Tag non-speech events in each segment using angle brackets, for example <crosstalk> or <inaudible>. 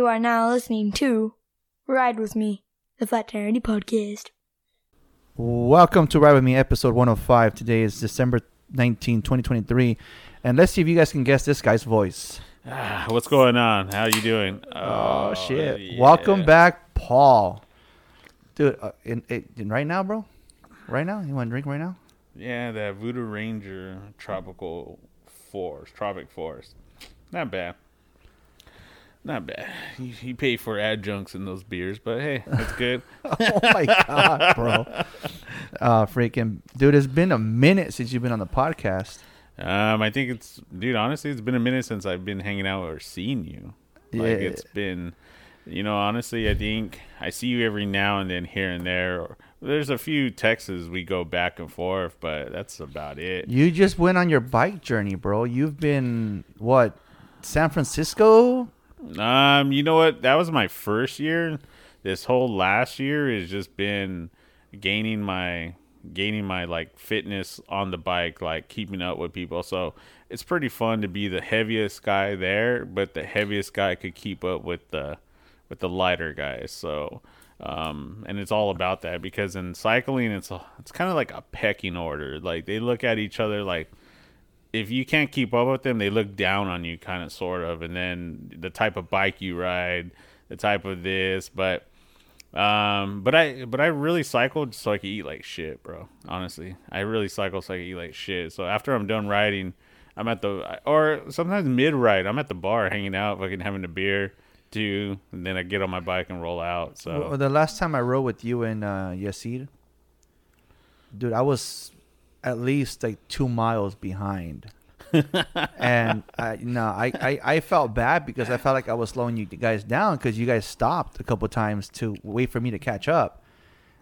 You are now listening to Ride With Me, the Flat Tire Podcast. Welcome to Ride With Me, episode 105. Today is December 19, 2023. And let's see if you guys can guess this guy's voice. Ah, what's going on? How you doing? Oh, shit. yeah. Welcome back, Paul. Dude, uh, in, in, right now, bro? Right now? You want to drink right now? Yeah, that Voodoo Ranger Tropical Forest, Tropic Forest. Not bad. Not bad. You, you pay for adjuncts in those beers, but hey, that's good. <laughs> oh my god, bro. Uh freaking dude, it's been a minute since you've been on the podcast. um, I think it's, dude. Honestly, it's been a minute since I've been hanging out or seen you. Like Yeah. it's been, you know. Honestly, I think I see you every now and then here and there. Or there's a few texts we go back and forth, but that's about it. You just went on your bike journey, bro. You've been what? San Francisco? Um, you know what? That was my first year. This whole last year has just been gaining my gaining my like fitness on the bike, like keeping up with people. So it's pretty fun to be the heaviest guy there, but the heaviest guy could keep up with the with the lighter guys. So um and it's all about that because in cycling it's it's kind of like a pecking order. Like they look at each other like if you can't keep up with them, they look down on you, kind of, sort of. And then the type of bike you ride, the type of this, but, um, but I, but I really cycled so I could eat like shit, bro. Honestly, I really cycle so I could eat like shit. So after I'm done riding, I'm at the, or sometimes mid ride, I'm at the bar hanging out, fucking having a beer too, and then I get on my bike and roll out. So Well, the last time I rode with you and uh, Yasid, dude, I was at least like two miles behind. <laughs> and I, no, I, I, I felt bad because I felt like I was slowing you guys down because you guys stopped a couple times to wait for me to catch up,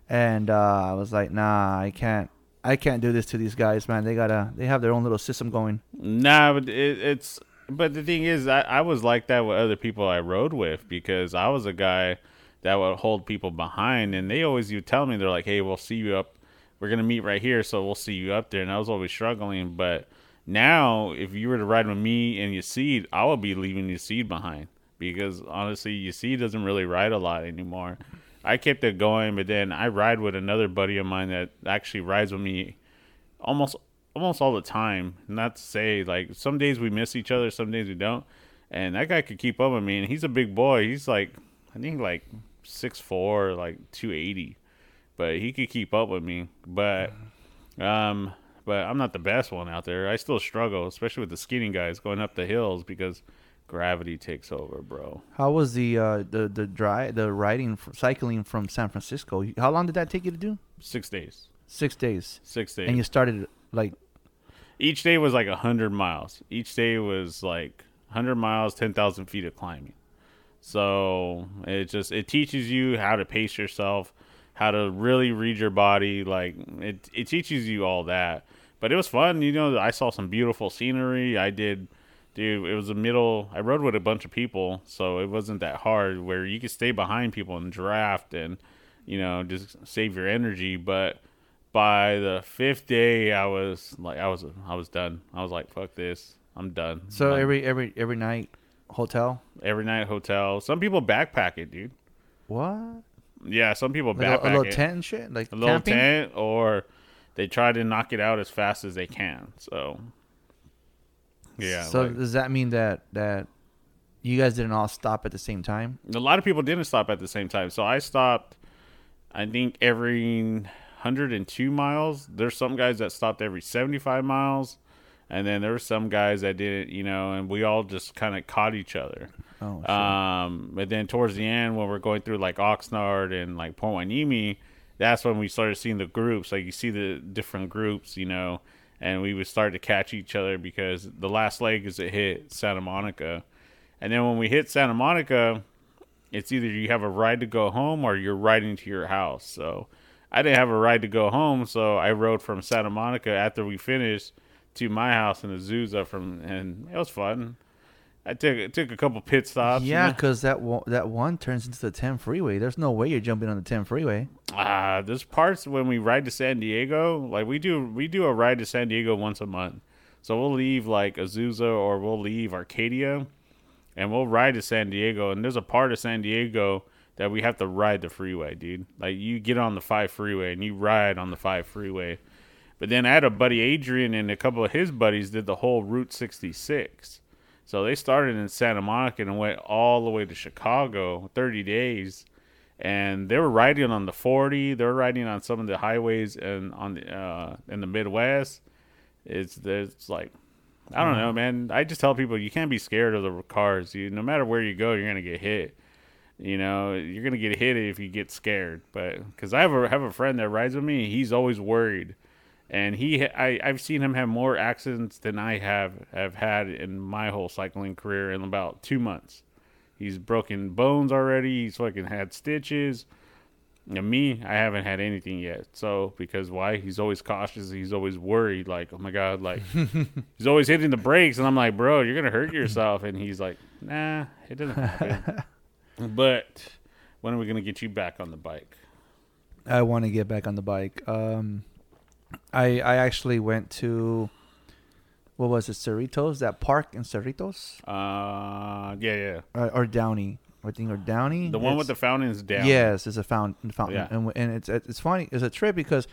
and uh, I was like, nah, I can't, I can't do this to these guys, man. They gotta, they have their own little system going. Nah, but it, it's but the thing is, I, I was like that with other people I rode with because I was a guy that would hold people behind, and they always you tell me they're like, "Hey, we'll see you up. We're gonna meet right here, so we'll see you up there." And I was always struggling, but now if you were to ride with me and Yasid, I would be leaving Yasid behind because honestly, Yasid doesn't really ride a lot anymore. I kept it going, but then I ride with another buddy of mine that actually rides with me almost almost all the time. Not to say like some days we miss each other, some days we don't. And that guy could keep up with me, and he's a big boy. He's like I think like six four, like two eighty, but he could keep up with me. But um, but I'm not the best one out there. I still struggle, especially with the skinny guys going up the hills because gravity takes over, bro. How was the uh, the the dry the riding cycling from San Francisco? How long did that take you to do? Six days, Six days. six days. And you started like each day was like a hundred miles. Each day was like hundred miles, ten thousand feet of climbing. So it just it teaches you how to pace yourself, how to really read your body. Like it it teaches you all that. But it was fun. You know, I saw some beautiful scenery. I did. Dude, it was a middle. I rode with a bunch of people, so it wasn't that hard. Where you could stay behind people and draft, and you know, just save your energy. But by the fifth day, I was like, I was, I was done. I was like, fuck this, I'm done. so every every every night hotel. every night hotel. Some people backpack it, dude. What? Yeah, some people Like a, backpack a little it. tent and shit, like a little camping. tent, or they try to knock it out as fast as they can. So, yeah. So like- does that mean that that you guys didn't all stop at the same time? a lot of people didn't stop at the same time. So I stopped, I think, every 102 miles. There's some guys that stopped every 75 miles. And then there were some guys that didn't, you know, and we all just kind of caught each other. Oh, shit. Um, but then towards the end, when we're going through like Oxnard and like Hueneme, that's when we started seeing the groups. Like you see the different groups, you know, and we would start to catch each other because the last leg is to hit Santa Monica. And then when we hit Santa Monica, it's either you have a ride to go home or you're riding to your house. So I didn't have a ride to go home, so I rode from Santa Monica after we finished to my house in Azusa from, and it was fun. I took took a couple pit stops. you yeah, know. because that one, that one turns into the 10 freeway. There's no way you're jumping on the 10 freeway. Ah, there's parts when we ride to San Diego, like we do we do a ride to San Diego once a month. So we'll leave like Azusa or we'll leave Arcadia and we'll ride to San Diego. And there's a part of San Diego that we have to ride the freeway, dude. Like you get on the five freeway and you ride on the five freeway. But then I had a buddy Adrian and a couple of his buddies did the whole Route 66. So they started in Santa Monica and went all the way to Chicago, 30 days. And they were riding on the 40. They were riding on some of the highways and on the uh, in the Midwest. It's it's like I don't know, man. I just tell people you can't be scared of the cars. You no matter where you go, you're gonna get hit. You know, you're gonna get hit if you get scared. But because I have a have a friend that rides with me, he's always worried, and he I I've seen him have more accidents than I have have had in my whole cycling career in about two months. He's broken bones already. He's fucking had stitches. And me, I haven't had anything yet. So because why? He's always cautious. He's always worried. Like, oh my god, like <laughs> he's always hitting the brakes, and I'm like, bro, you're gonna hurt yourself. And he's like, nah, it doesn't happen. <laughs> but when are we gonna get you back on the bike? I want to get back on the bike. Um, I I actually went to what was it, Cerritos? That park in Cerritos Uh, yeah, yeah, uh, or Downey? I think or Downey. the one with the fountain is Downey. Yes, it's a fountain. fountain. Yeah. And, and it's it's funny. It's a trip because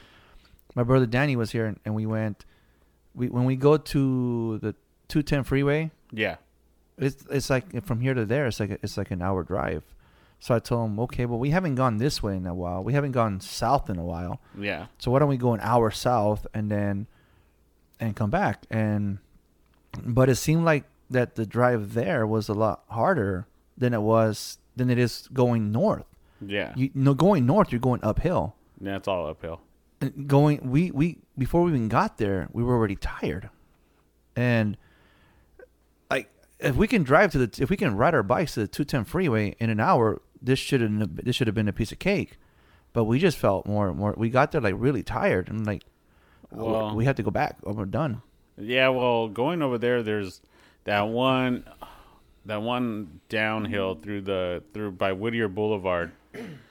my brother Danny was here and, and we went. We when we go to the two ten freeway, yeah, it's it's like from here to there. It's like it's like an hour drive. So I told him, okay, well we haven't gone this way in a while. We haven't gone south in a while. yeah. So why don't we go an hour south and then and come back? And but it seemed like that the drive there was a lot harder than it was than it is going north. Yeah, You no going north, you're going uphill. yeah, it's all uphill. And going we we before we even got there, we were already tired. And if we can drive to the if we can ride our bikes to the 210 freeway in an hour, this should have this should have been a piece of cake. But we just felt more and more we got there like really tired and like Well- we had to go back. Oh, we're done. Yeah, well, going over there, there's that one, that one downhill through the through by Whittier Boulevard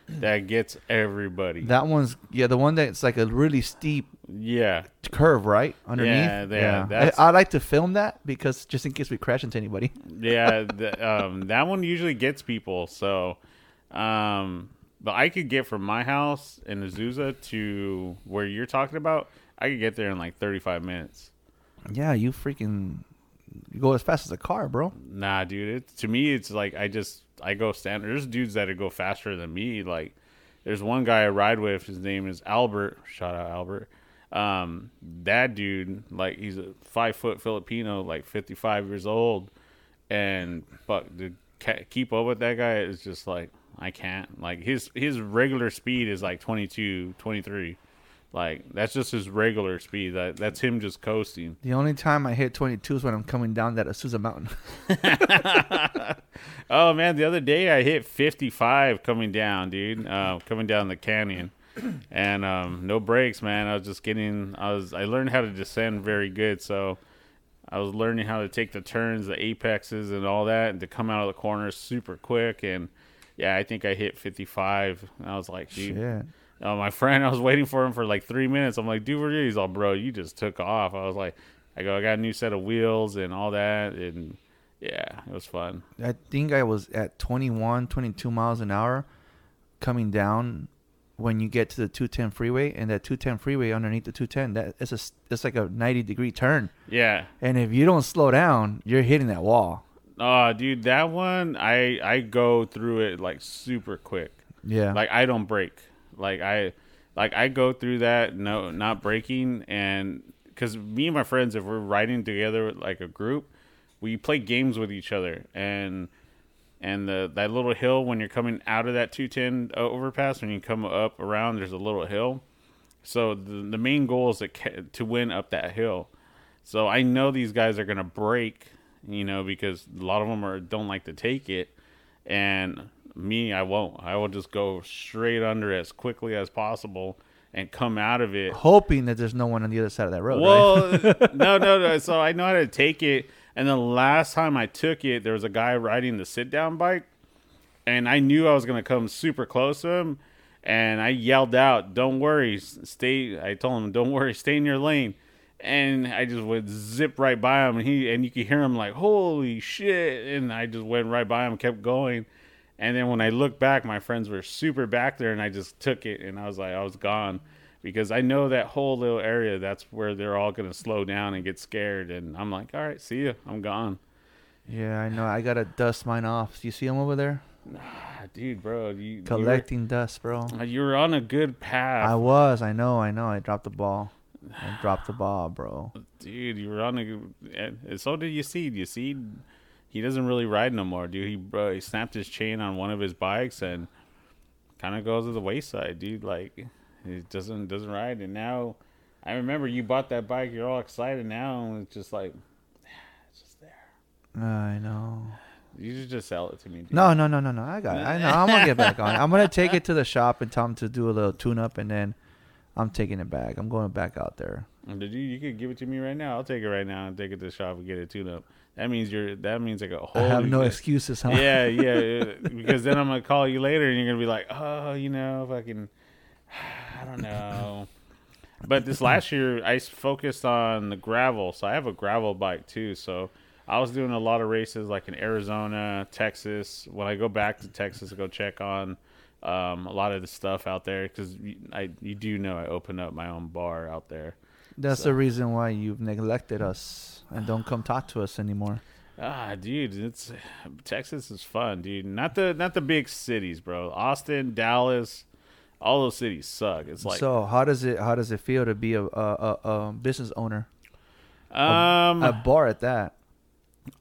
that gets everybody. That one's yeah, the one that's like a really steep yeah, curve, right? Underneath. Yeah, yeah, that's- I, I like to film that because just in case we crash into anybody. <laughs> yeah. the, um, that one usually gets people. So, um, but I could get from my house in Azusa to where you're talking about. I could get there in like 35 minutes. Yeah, you freaking you go as fast as a car, bro. Nah, dude. It, to me, it's like I just I go standard. There's dudes that go faster than me. Like there's one guy I ride with. His name is Albert. Shout out Albert. Um, that dude, like he's a five foot Filipino, like 55 years old, and fuck, to keep up with that guy is just like I can't. Like his his regular speed is like 22, 23. Like that's just his regular speed. That that's him just coasting. The only time I hit 22 is when I'm coming down that Azusa mountain. <laughs> Oh man, the other day I hit 55 coming down, dude. Uh, coming down the canyon, <clears throat> and um, no brakes, man. I was just getting. I was. I learned how to descend very good, so I was learning how to take the turns, the apexes, and all that, and to come out of the corners super quick. And yeah, I think I hit 55. And I was like, dude. Shit. Uh, my friend, I was waiting for him for like three minutes. I'm like, dude, where are you? He's all, bro, you just took off. I was like, I go, I got a new set of wheels and all that, and yeah, it was fun. I think I was at 21, 22 miles an hour coming down when you get to the 210 freeway and that 210 freeway underneath the 210 that it's a it's like a 90 degree turn Yeah, and if you don't slow down you're hitting that wall Oh, dude, that one I I go through it like super quick. yeah Like I don't break. Like I like I go through that no not breaking and cuz me and my friends if we're riding together like a group, we play games with each other and and the that little hill when you're coming out of that 210 overpass when you come up around there's a little hill. So the the main goal is to to win up that hill. So I know these guys are gonna break, you know, because a lot of them are don't like to take it, and me, I won't. I will just go straight under as quickly as possible and come out of it. hoping that there's no one on the other side of that road right? <laughs> No, no, no. So I know how to take it. And the last time I took it, there was a guy riding the sit down bike, and I knew I was gonna come super close to him, and I yelled out, "Don't worry, stay." I told him, "Don't worry, stay in your lane." and I just went zip right by him, and he and you could hear him like, "Holy shit!" And I just went right by him, kept going, and then when I look back, my friends were super back there, and I just took it, and I was like, I was gone because I know that whole little area. That's where they're all gonna slow down and get scared, and I'm like, all right, see you, I'm gone. Yeah, I know. I gotta dust mine off. Do you see him over there Ah, dude, bro, you collecting dust, bro. You were, on a good path. I was. I know. I know. I dropped the ball. I dropped the ball, bro. dude, you were on a. And so did you see? You see, he doesn't really ride no more, dude. He bro, he snapped his chain on one of his bikes and kind of goes to the wayside, dude. Like he doesn't doesn't ride. And now, I remember you bought that bike. You're all excited now, and it's just like, <sighs> it's just there. I know. You should just sell it to me. Dude. No, no, no, no, no. I got it. I know. I'm gonna get back on it. I'm gonna take it to the shop and tell them to do a little tune up, and then I'm taking it back. I'm going back out there. Did you? You could give it to me right now. I'll take it right now and take it to the shop and get it tuned up. That means you're. That means like a whole. I have no excuses, huh? Yeah, yeah. <laughs> because then I'm gonna call you later and you're gonna be like, oh, you know, fucking, <sighs> I don't know. But this <laughs> last year, I focused on the gravel, so I have a gravel bike too. So I was doing a lot of races like in Arizona, Texas. When I go back to Texas to go check on um, a lot of the stuff out there, because I you do know I opened up my own bar out there. That's So- the reason why you've neglected us and don't come talk to us anymore. Ah, dude, it's Texas is fun, dude. Not the not the big cities, bro. Austin, Dallas, all those cities suck. It's like so how does it how does it feel to be a a, a, a business owner, um a bar at that?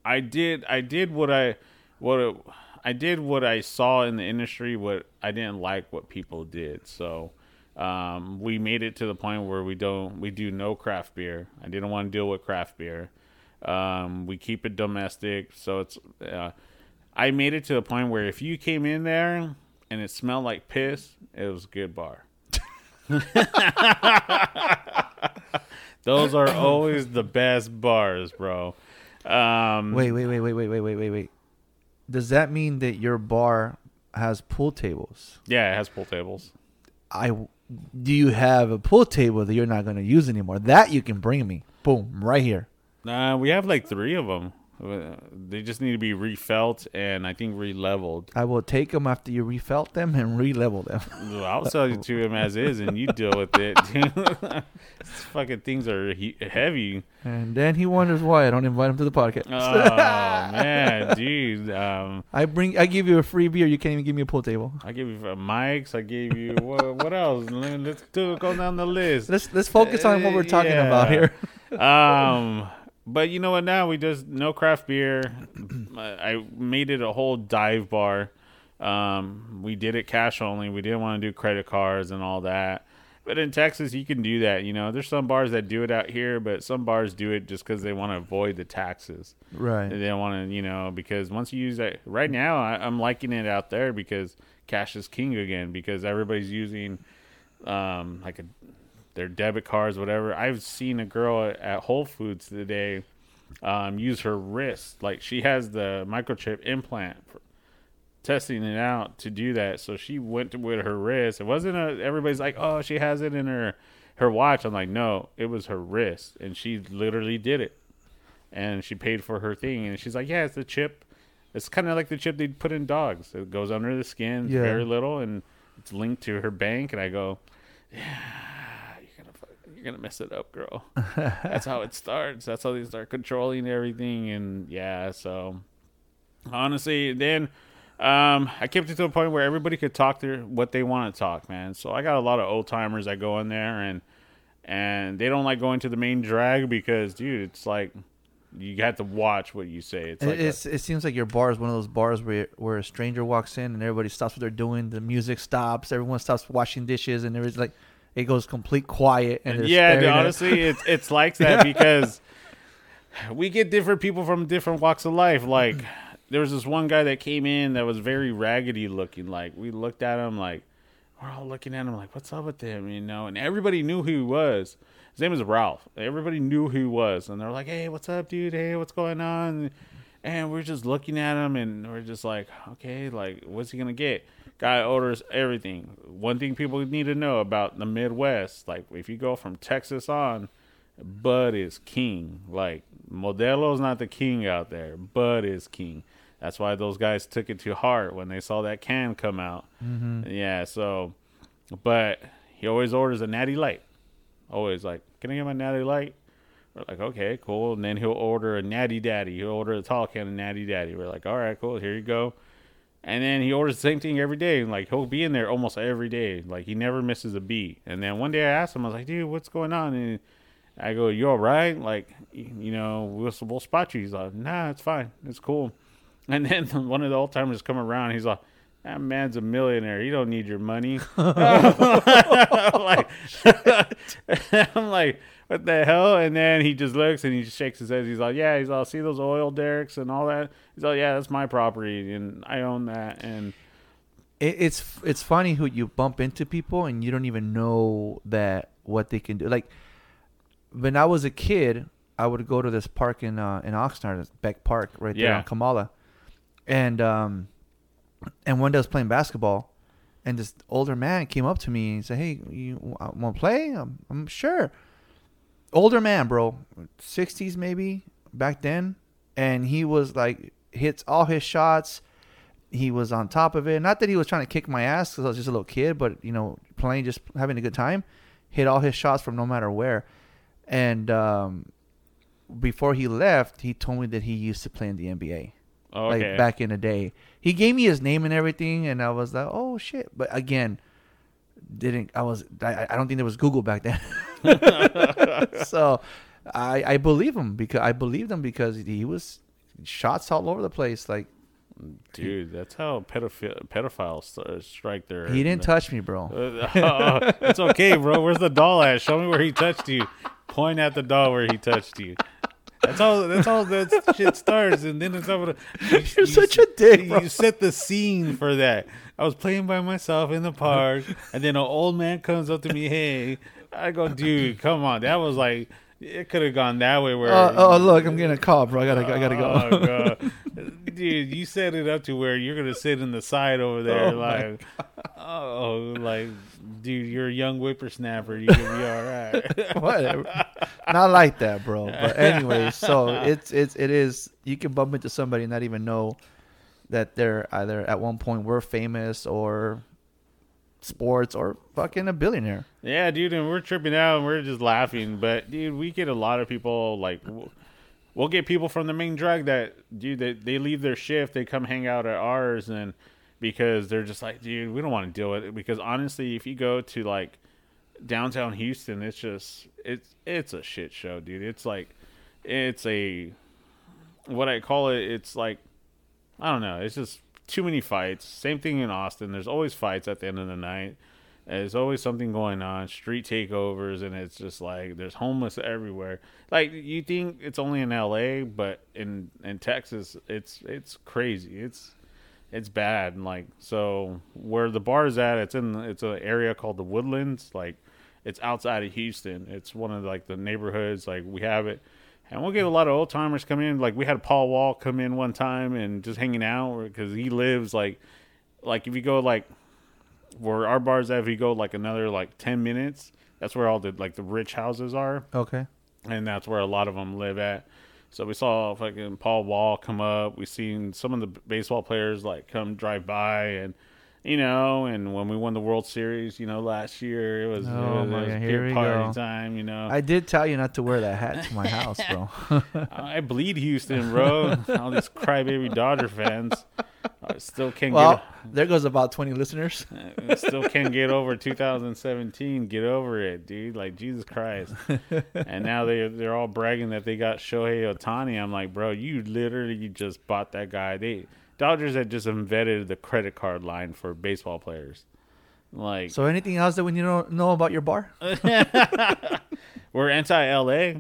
I did I did what I what it, I did what I saw in the industry what I didn't like what people did. So um, we made it to the point where we don't we do no craft beer. I didn't want to deal with craft beer. Um, we keep it domestic, so it's uh, I made it to the point where if you came in there and it smelled like piss, it was a good bar. <laughs> Those are always the best bars, bro. Um, Wait, wait, wait, wait, wait, wait, wait, wait, wait. Does that mean that your bar has pool tables? Yeah, it has pool tables. I do you have a pool table that you're not going to use anymore? That you can bring me. Boom, right here. Nah, we have like three of them. They just need to be refelt and I think re-leveled. I will take them after you refelt them and re-level them. <laughs> I'll sell you to him as is, and you deal with it. <laughs> These fucking things are he- heavy. And then he wonders why I don't invite him to the podcast. Oh <laughs> man, dude. Um, I bring, I give you a free beer. You can't even give me a pool table. I gave you uh, mics. I gave you what, what else? Let- Let's do go down the list. Let's let's focus on what we're talking about here. um, but you know what? Now we just no craft beer. I <clears throat> I made it a whole dive bar. Um, we did it cash only. We didn't want to do credit cards and all that. But in Texas, you can do that. You know, there's some bars that do it out here, but some bars do it just because they want to avoid the taxes. Right. They don't want to, you know, because once you use that, right now I, I'm liking it out there because cash is king again because everybody's using um, like a their debit cards, whatever. I've seen a girl at- Whole Foods today um, use her wrist, like she has the microchip implant, for testing it out to do that. So she went with her wrist. It wasn't a. Everybody's like, oh, she has it in her her watch. I'm like, no, it was her wrist, and she literally did it, and she paid for her thing, and she's like, yeah, it's the chip. It's kind of like the chip they put in dogs. It goes under the skin, Yeah. very little, and it's linked to her bank. And I go, yeah, you're gonna fuck- you're gonna mess it up, girl. <laughs> That's how it starts. That's how they start controlling everything, and yeah. So honestly, then um, I kept it to a point where everybody could talk their what they want to talk, man. So I got a lot of old timers that go in there and and they don't like going to the main drag because, dude, it's like you have to watch what you say. It's It- like a- it seems like your bar is one of those bars where where a stranger walks in and everybody stops what they're doing. The music stops. Everyone stops washing dishes, and there's like it goes complete quiet. And yeah, dude, honestly, <laughs> it's it's like that because we get different people from different walks of life. Like there was this one guy that came in that was very raggedy looking. Like we looked at him like we're all looking at him like, what's up with him, you know? And everybody knew who he was. His name is Ralph. Everybody knew who he was, and they're like, hey, what's up, dude? Hey, what's going on? And we're just looking at him, and we're just like, okay, like, what's he gonna get? Guy orders everything. One thing people need to know about the Midwest, like, if you go from Texas on, Bud is king. Like Modelo's not the king out there. Bud is king. That's why those guys took it to heart when they saw that can come out. Mm-hmm. Yeah, so, but he always orders a natty light. Always like, can I get my natty light? We're like, okay, cool. And then he'll order a natty daddy. He'll order a tall can of natty daddy. We're like, all right, cool. Here you go. And then he orders the same thing every day. Like he'll be in there almost every day. Like he never misses a beat. And then one day I asked him, I was like, dude, what's going on? And I go, you all right? Like, you know, we'll, we'll spot you. He's like, nah, it's fine. It's cool. And then <laughs> one of the old timers come around. He's like, that man's a millionaire. He don't need your money. I'm <laughs> <laughs> like, <laughs> I'm like, what the hell? And then he just looks and he just shakes his head. He's like, yeah. He's all see those oil derricks and all that. He's like, yeah, that's my property and I own that. And It, it's it's funny who you bump into people and you don't even know that what they can do. Like when I was a kid, I would go to this park in uh, in Oxnard, Beck Park, right there Yeah. on Kamala, and um, and one day I was playing basketball, and this older man came up to me and said, "Hey, you want to play?" I'm, I'm sure. Older man, bro, sixties maybe back then, and he was like hits all his shots. He was on top of it. Not that he was trying to kick my ass because I was just a little kid, but you know, playing, just having a good time. Hit all his shots from no matter where, and um, before he left, he told me that he used to play in the NBA oh, okay. like back in the day. He gave me his name and everything, and I was like, "Oh shit!" But again, didn't I was I, I don't think there was Google back then, <laughs> so I I believe him because I believed him because he was shots all over the place. Like Dude, that's how pedophile pedophiles uh, strike their. he didn't touch me, bro. Uh, <laughs> it's okay, bro. Where's the doll at? Show me where he touched you. Point at the doll where he touched you. That's all. That's all that shit starts, and then it's over. To, <laughs> You're such a dick, bro. You set the scene for that. I was playing by myself in the park, and then an old man comes up to me. Hey, I go, dude, come on. That was like it could have gone that way. Where Oh, oh, look, I'm getting a call, bro. I gotta, I gotta go. Oh, <laughs> God. Dude, you set it up to where you're gonna sit in the side over there, Oh, like, oh, like, dude, you're a young whippersnapper. You can be all right. <laughs> Whatever. Not like that, bro. But anyway, so it's it's it is. You can bump into somebody and not even know that they're either at one point were famous or sports or fucking a billionaire. yeah, dude, and we're tripping out and we're just laughing. But dude, we get a lot of people like. We'll get people from the main drag that dude they, they leave their shift, they come hang out at ours and because they're just like, dude, we don't want to deal with it. Because honestly, if you go to like downtown Houston, it's just it's it's a shit show, dude. It's like it's a what I call it. It's like I don't know. It's just too many fights. Same thing in Austin. There's always fights at the end of the night. There's always something going on, street takeovers, and it's just like there's homeless everywhere. Like you think it's only in L.A., but in in Texas, it's it's crazy. It's it's bad. And like so, where the bar is at, it's in it's an area called the Woodlands. Like it's outside of Houston. It's one of like the neighborhoods. Like we have it, and we'll get a lot of old timers come in. Like we had Paul Wall come in one time and just hanging out because he lives like like if you go like where our bars at, if you go like another like ten minutes, that's where all the like the rich houses are Okay. and that's where a lot of them live at. So we saw fucking Paul Wall come up. We seen some of the baseball players like come drive by, and you know, and when we won the World Series, you know, last year it was, Oh it was, it was beer here we party go. time. You know, I did tell you not to wear that hat to my house, bro. <laughs> <laughs> I bleed Houston, bro. <laughs> All these crybaby Dodger fans. I still can't well, there goes about 20 listeners. still can't get over 2017. Get over it, dude. Like Jesus Christ. and now they they're all bragging that they got Shohei Ohtani. I'm like, bro, you literally just bought that guy. They Dodgers had just invented the credit card line for baseball players. Like So, anything else that we need to know about your bar? <laughs> <laughs> we're anti LA.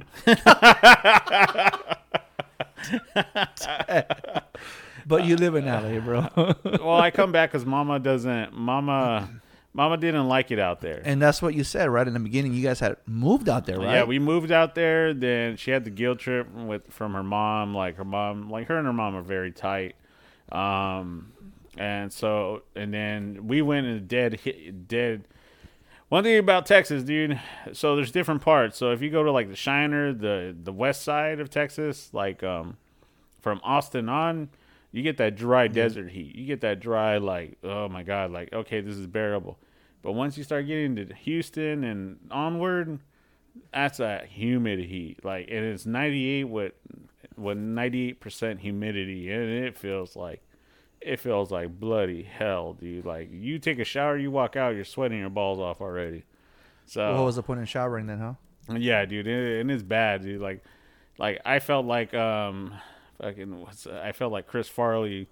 But you live in LA, bro. <laughs> well, I come back because Mama doesn't. Mama, Mama didn't like it out there. and that's what you said right in the beginning. You guys had moved out there, right? Yeah, we moved out there. Then she had the guilt trip with from her mom. Like her mom, like her and her mom are very tight. Um, and so and then we went in a dead hit, dead. One thing about Texas, dude. So there's different parts. So if you go to like the Shiner, the the west side of Texas, like um, from Austin on, you get that dry desert heat. You get that dry, like oh my god, like okay, this is bearable. But once you start getting to Houston and onward, that's a humid heat. Like and it's 98 with with 98 percent humidity, and it feels like it feels like bloody hell, dude. Like you take a shower, you walk out, you're sweating your balls off already. So What was the point in showering then, huh? yeah, dude, it, and it's bad, dude. Like, like I felt like um, fucking what's I felt like Chris Farley,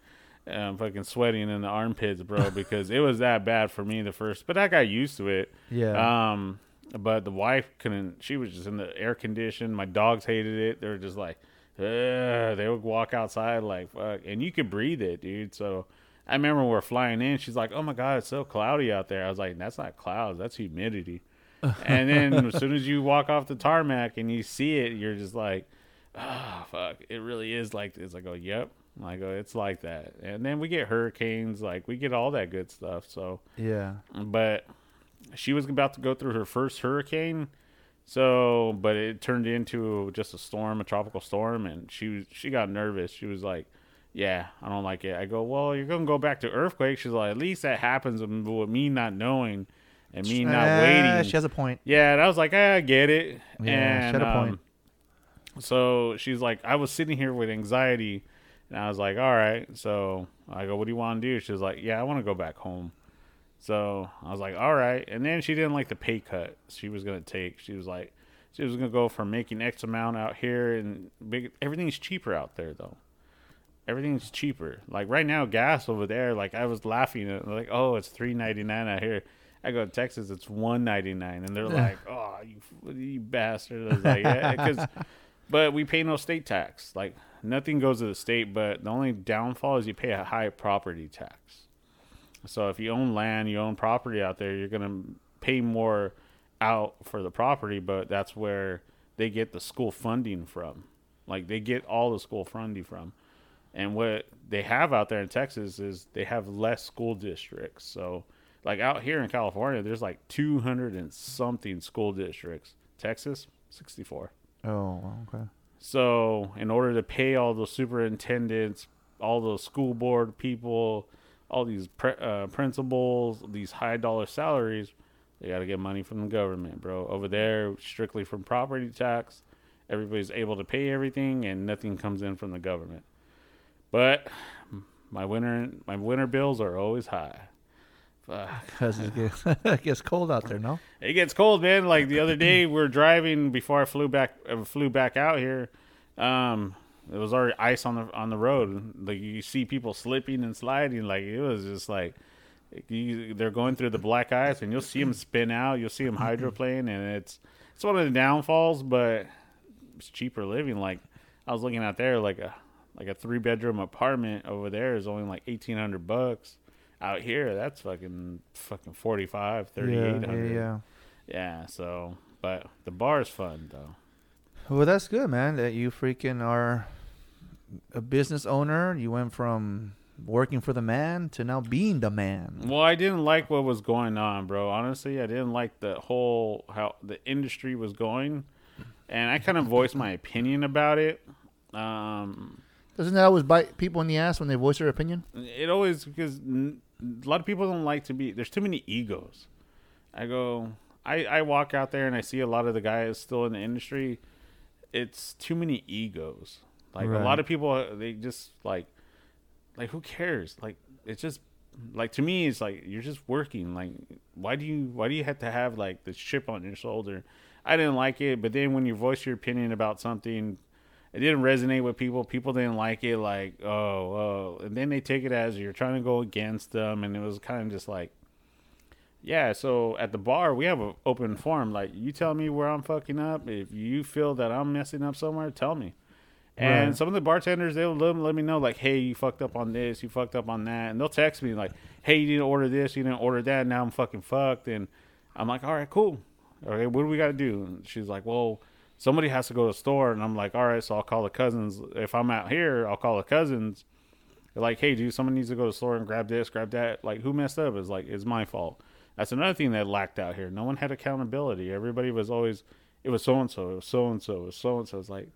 um, fucking sweating in the armpits, bro, <laughs> because it was that bad for me the first. But I got used to it. Yeah. Um, but the wife couldn't. She was just in the air condition. My dogs hated it. They were just like, Ugh. they would walk outside like fuck, and you could breathe it, dude. So. I remember we're flying in. She's like, "Oh my god, it's so cloudy out there." I was like, "That's not clouds. That's humidity." <laughs> and then as soon as you walk off the tarmac and you see it, you're just like, oh fuck, it really is like this. I go, yep. I go, it's like that. And then we get hurricanes, like we get all that good stuff. So, yeah. but she was about to go through her first hurricane. So, but it turned into just a storm, a tropical storm, and she was she got nervous. She was like, "Yeah, I don't like it." I go, "Well, you're gonna go back to earthquake." She's like, "At least that happens with me not knowing and me not Eh, waiting." She has a point. Yeah, and I was like, "Ah, I get it. Yeah, and, she had a point. um, so she's like, I was sitting here with anxiety, and I was like, all right. So I go, what do you want to do? She was like, yeah, I want to go back home. So I was like, all right. And then she didn't like the pay cut she was gonna take. She was like, she was gonna go from making X amount out here, and big everything's cheaper out there though. Everything's cheaper. Like right now, gas over there. Like I was laughing at, like, oh, it's three ninety nine out here. I go to Texas, it's one ninety nine, and they're like, "Oh, you, you bastard!" I was like, "Yeah," because, <laughs> but we pay no state tax. Like nothing goes to the state, but the only downfall is you pay a high property tax. So if you own land, you own property out there, you're gonna pay more out for the property, but that's where they get the school funding from. Like they get all the school funding from. And what they have out there in Texas is they have less school districts. So like out here in California, there's like 200 and something school districts. Texas, 64. Oh, okay. So, in order to pay all the superintendents, all the school board people, all these pre- uh, principals, these high dollar salaries, they got to get money from the government, bro. Over there, strictly from property tax, everybody's able to pay everything, and nothing comes in from the government. But my winter my winter bills are always high. Fuck. <laughs> Because it gets, <laughs> it gets cold out there, no? It gets cold, man. Like the other day, we are driving before I flew back uh, flew back out here. Um, it was already ice on the on the road. Like you see people slipping and sliding. Like it was just like you, they're going through the black ice, and you'll see them spin out. You'll see them hydroplane, <laughs> and it's it's one of the downfalls, but it's cheaper living. Like I was looking out there, like a like a three bedroom apartment over there is only like eighteen hundred bucks. Out here, that's fucking fucking forty five, thirty yeah, yeah, yeah. Yeah, so but the bar is fun though. Well, that's good, man. That you freaking are a business owner. You went from working for the man to now being the man. Well, I didn't like what was going on, bro. Honestly, I didn't like the whole how the industry was going, and I kind of voiced my opinion about it. Um, Doesn't that always bite people in the ass when they voice their opinion? it always because a lot of people don't like to be. There's too many egos. I go. I I walk out there and I see a lot of the guys still in the industry. It's too many egos. Like Right. a lot of people, they just like, like who cares? Like it's just like to me, it's like you're just working. Like why do you why do you have to have like this chip on your shoulder? I didn't like it, but then when you voice your opinion about something, it didn't resonate with people. People didn't like it. Like oh oh, and then they take it as you're trying to go against them, and it was kind of just like. Yeah, so at the bar we have an open forum. Like you tell me where I'm fucking up. If you feel that I'm messing up somewhere, tell me. And Right. some of the bartenders they'll let, let me know like, hey, you fucked up on this, you fucked up on that, and they'll text me like, hey, you didn't order this, you didn't order that, now I'm fucking fucked. And I'm like, all right, cool. Okay, what do we got to do? And she's like, well, somebody has to go to the store, and I'm like, all right, so I'll call the cousins. If I'm out here, I'll call the cousins. They're like, hey, dude, someone needs to go to the store and grab this, grab that. Like, who messed up? It's like, it's my fault. That's another thing that lacked out here. No one had accountability. Everybody was always, it was so and so, it was so and so, it was so and so. It's like,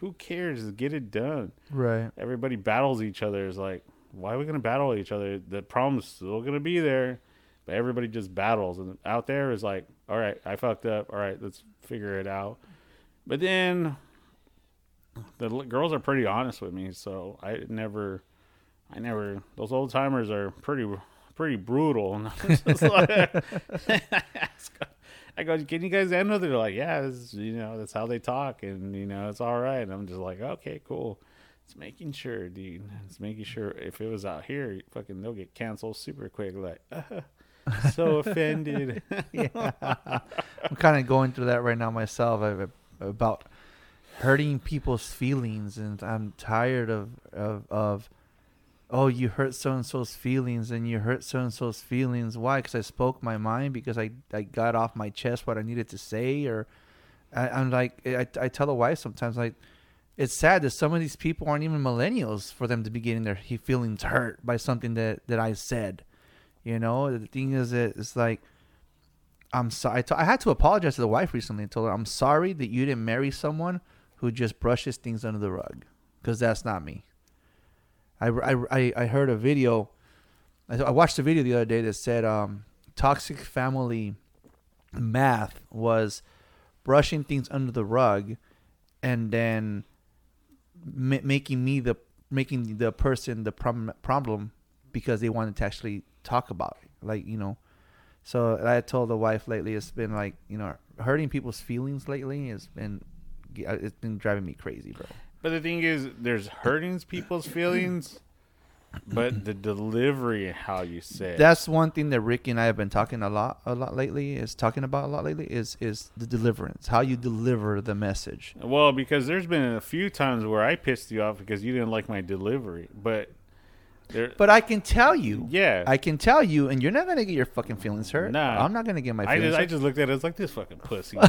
who cares? Get it done. Right. Everybody battles each other. It's like, why are we gonna battle each other? The problem's still gonna be there, but everybody just battles. And out there is like, all right, I fucked up. All right, let's figure it out. But then the girls are pretty honest with me, so I never, I never. Those old timers are pretty, pretty brutal. <laughs> And I go, can you guys handle it? They're like, yeah, this, you know, that's how they talk, and you know, it's all right. And I'm just like, okay, cool. It's making sure, dude. It's making sure if it was out here, fucking they'll get canceled super quick. Like, <laughs> so offended. <laughs> yeah, I'm kind of going through that right now myself I, about hurting people's feelings, and I'm tired of of of. Oh, you hurt so and so's feelings, and you hurt so and so's feelings. Why? Because I spoke my mind. Because I, I got off my chest what I needed to say, or I, I'm like I, I tell the wife sometimes like it's sad that some of these people aren't even millennials for them to be getting their feelings hurt by something that that I said. You know, the thing is, that it's like I'm sorry. I, t- I had to apologize to the wife recently and told her I'm sorry that you didn't marry someone who just brushes things under the rug, because that's not me. I, I, I, heard a video. I, watched a video the other day that said um, toxic family math was brushing things under the rug, and then ma- making me the making the person the problem problem because they wanted to actually talk about it. Like you know, so I told the wife lately, it's been like you know hurting people's feelings lately. Has been it's been driving me crazy, bro. But the thing is, there's hurting people's feelings, but the delivery, how you say it. That's one thing that Ricky and I have been talking a lot, a lot lately. Is talking about a lot lately is is the deliverance, how you deliver the message. Well, because there's been a few times where I pissed you off because you didn't like my delivery, but there, But I can tell you, yeah, I can tell you, and you're not gonna get your fucking feelings hurt. Nah. I'm not gonna get my I feelings just I just looked at it. It's like this fucking pussy. <laughs>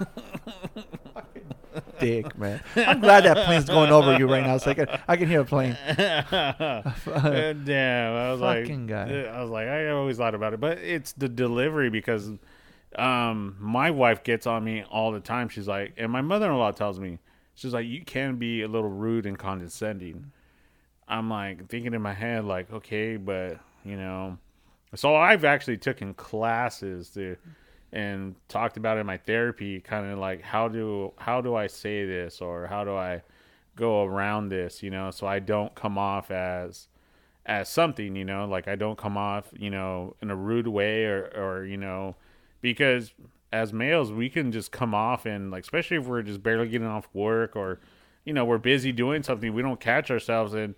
<laughs> <laughs> Dick, man. I'm glad that plane's going over you right now, so I can I can hear a plane. <laughs> <laughs> Uh, Damn, I was Fucking like, guy. I was like, I always thought about it, but it's the delivery because, um, my wife gets on me all the time. She's like, and my mother-in-law tells me, she's like, you can be a little rude and condescending. I'm like thinking in my head, like, okay, but you know, so I've actually taken classes to and talked about in my therapy, kind of like how do how do I say this or how do I go around this, you know, so I don't come off as as something, you know, like I don't come off, you know, in a rude way or or you know, because as males we can just come off and like especially if we're just barely getting off work or you know, we're busy doing something, we don't catch ourselves and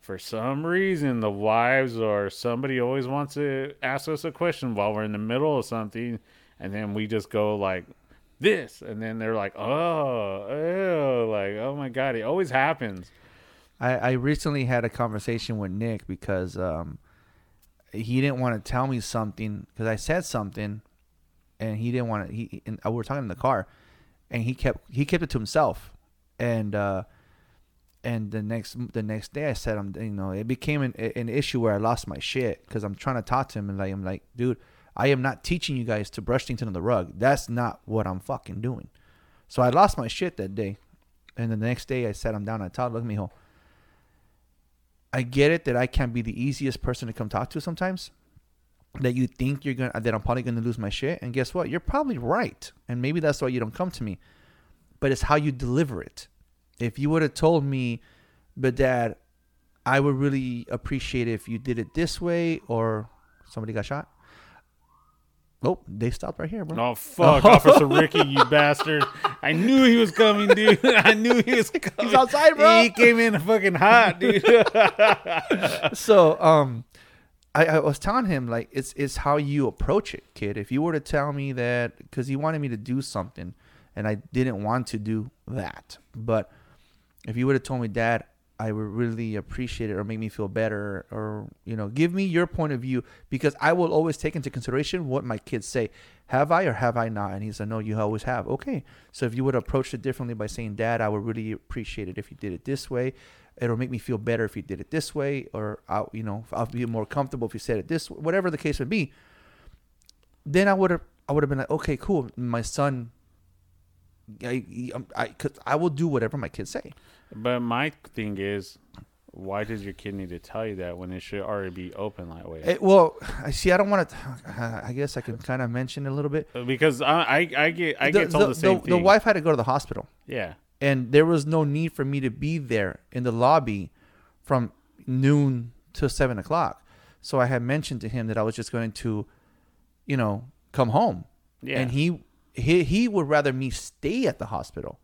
for some reason the wives or somebody always wants to ask us a question while we're in the middle of something and then we just go like this. And then they're like oh ew, like oh my god. It always happens. I, I recently had a conversation with Nick because um, he didn't want to tell me something because I said something, and he didn't want to. He and we were talking in the car, and he kept he kept it to himself, and uh, and the next the next day I said I'm you know it became an, an issue where I lost my shit because I'm trying to talk to him and like I'm like dude I am not teaching you guys to brush things under the rug that's not what I'm fucking doing, so I lost my shit that day, and the next day I sat him down I told look mijo. I get it that I can't be the easiest person to come talk to sometimes. That you think you're gonna that I'm probably gonna lose my shit, and guess what? You're probably right, and maybe that's why you don't come to me. But it's how you deliver it. If you would have told me, but dad, I would really appreciate it if you did it this way, or somebody got shot. Oh, they stopped right here, bro. oh fuck <laughs> officer ricky you bastard. I knew he was coming dude. <laughs> I knew he was coming. He's outside, bro. he came in fucking hot dude. <laughs> So um I, I was telling him like it's it's how you approach it kid. If you were to tell me that because he wanted me to do something and i didn't want to do that. But if you would have told me dad i would really appreciate it or make me feel better or you know give me your point of view because i will always take into consideration what my kids say have i or have i not and he said no you always have okay so if you would approach it differently by saying dad i would really appreciate it if you did it this way it'll make me feel better if you did it this way or I'll, you know i'll be more comfortable if you said it this way. whatever the case would be then I would have I would have been like, okay, cool. My son, I I cause I will do whatever my kids say. But my thing is, why does your kid need to tell you that when it should already be open that way? Eh, well, I see. I don't want to. I guess I can kind of mention a little bit. because I, I, I get I get told the, same thing. the wife had to go to the hospital, yeah, and there was no need for me to be there in the lobby from noon to seven o'clock. So I had mentioned to him that I was just going to, you know, come home. yeah. and he he he would rather me stay at the hospital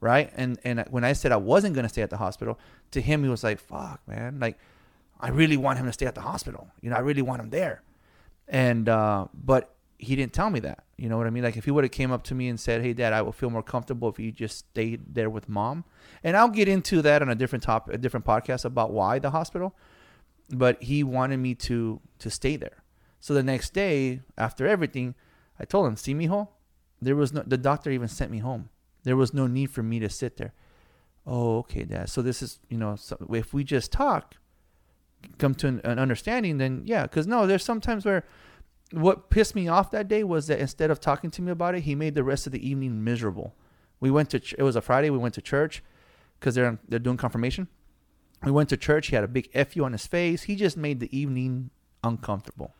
right? And and when i said i wasn't going to stay at the hospital to him he was like fuck man like i really want him to stay at the hospital. You know i really want him there. And uh but he didn't tell me that. You know what i mean? Like if he would have came up to me and said hey dad i will feel more comfortable if you just stayed there with mom. And i'll get into that on a different top a different podcast about why the hospital but he wanted me to to stay there. So the next day after everything I told him, see, mijo, there was no, the doctor even sent me home. There was no need for me to sit there. Oh, okay, dad. So this is, you know, so if we just talk, come to an, an understanding, then yeah. Because no, there's sometimes where what pissed me off that day was that instead of talking to me about it, he made the rest of the evening miserable. We went to, ch- it was a Friday, we went to church because they're, they're doing confirmation. We went to church. He had a big FU on his face. He just made the evening uncomfortable.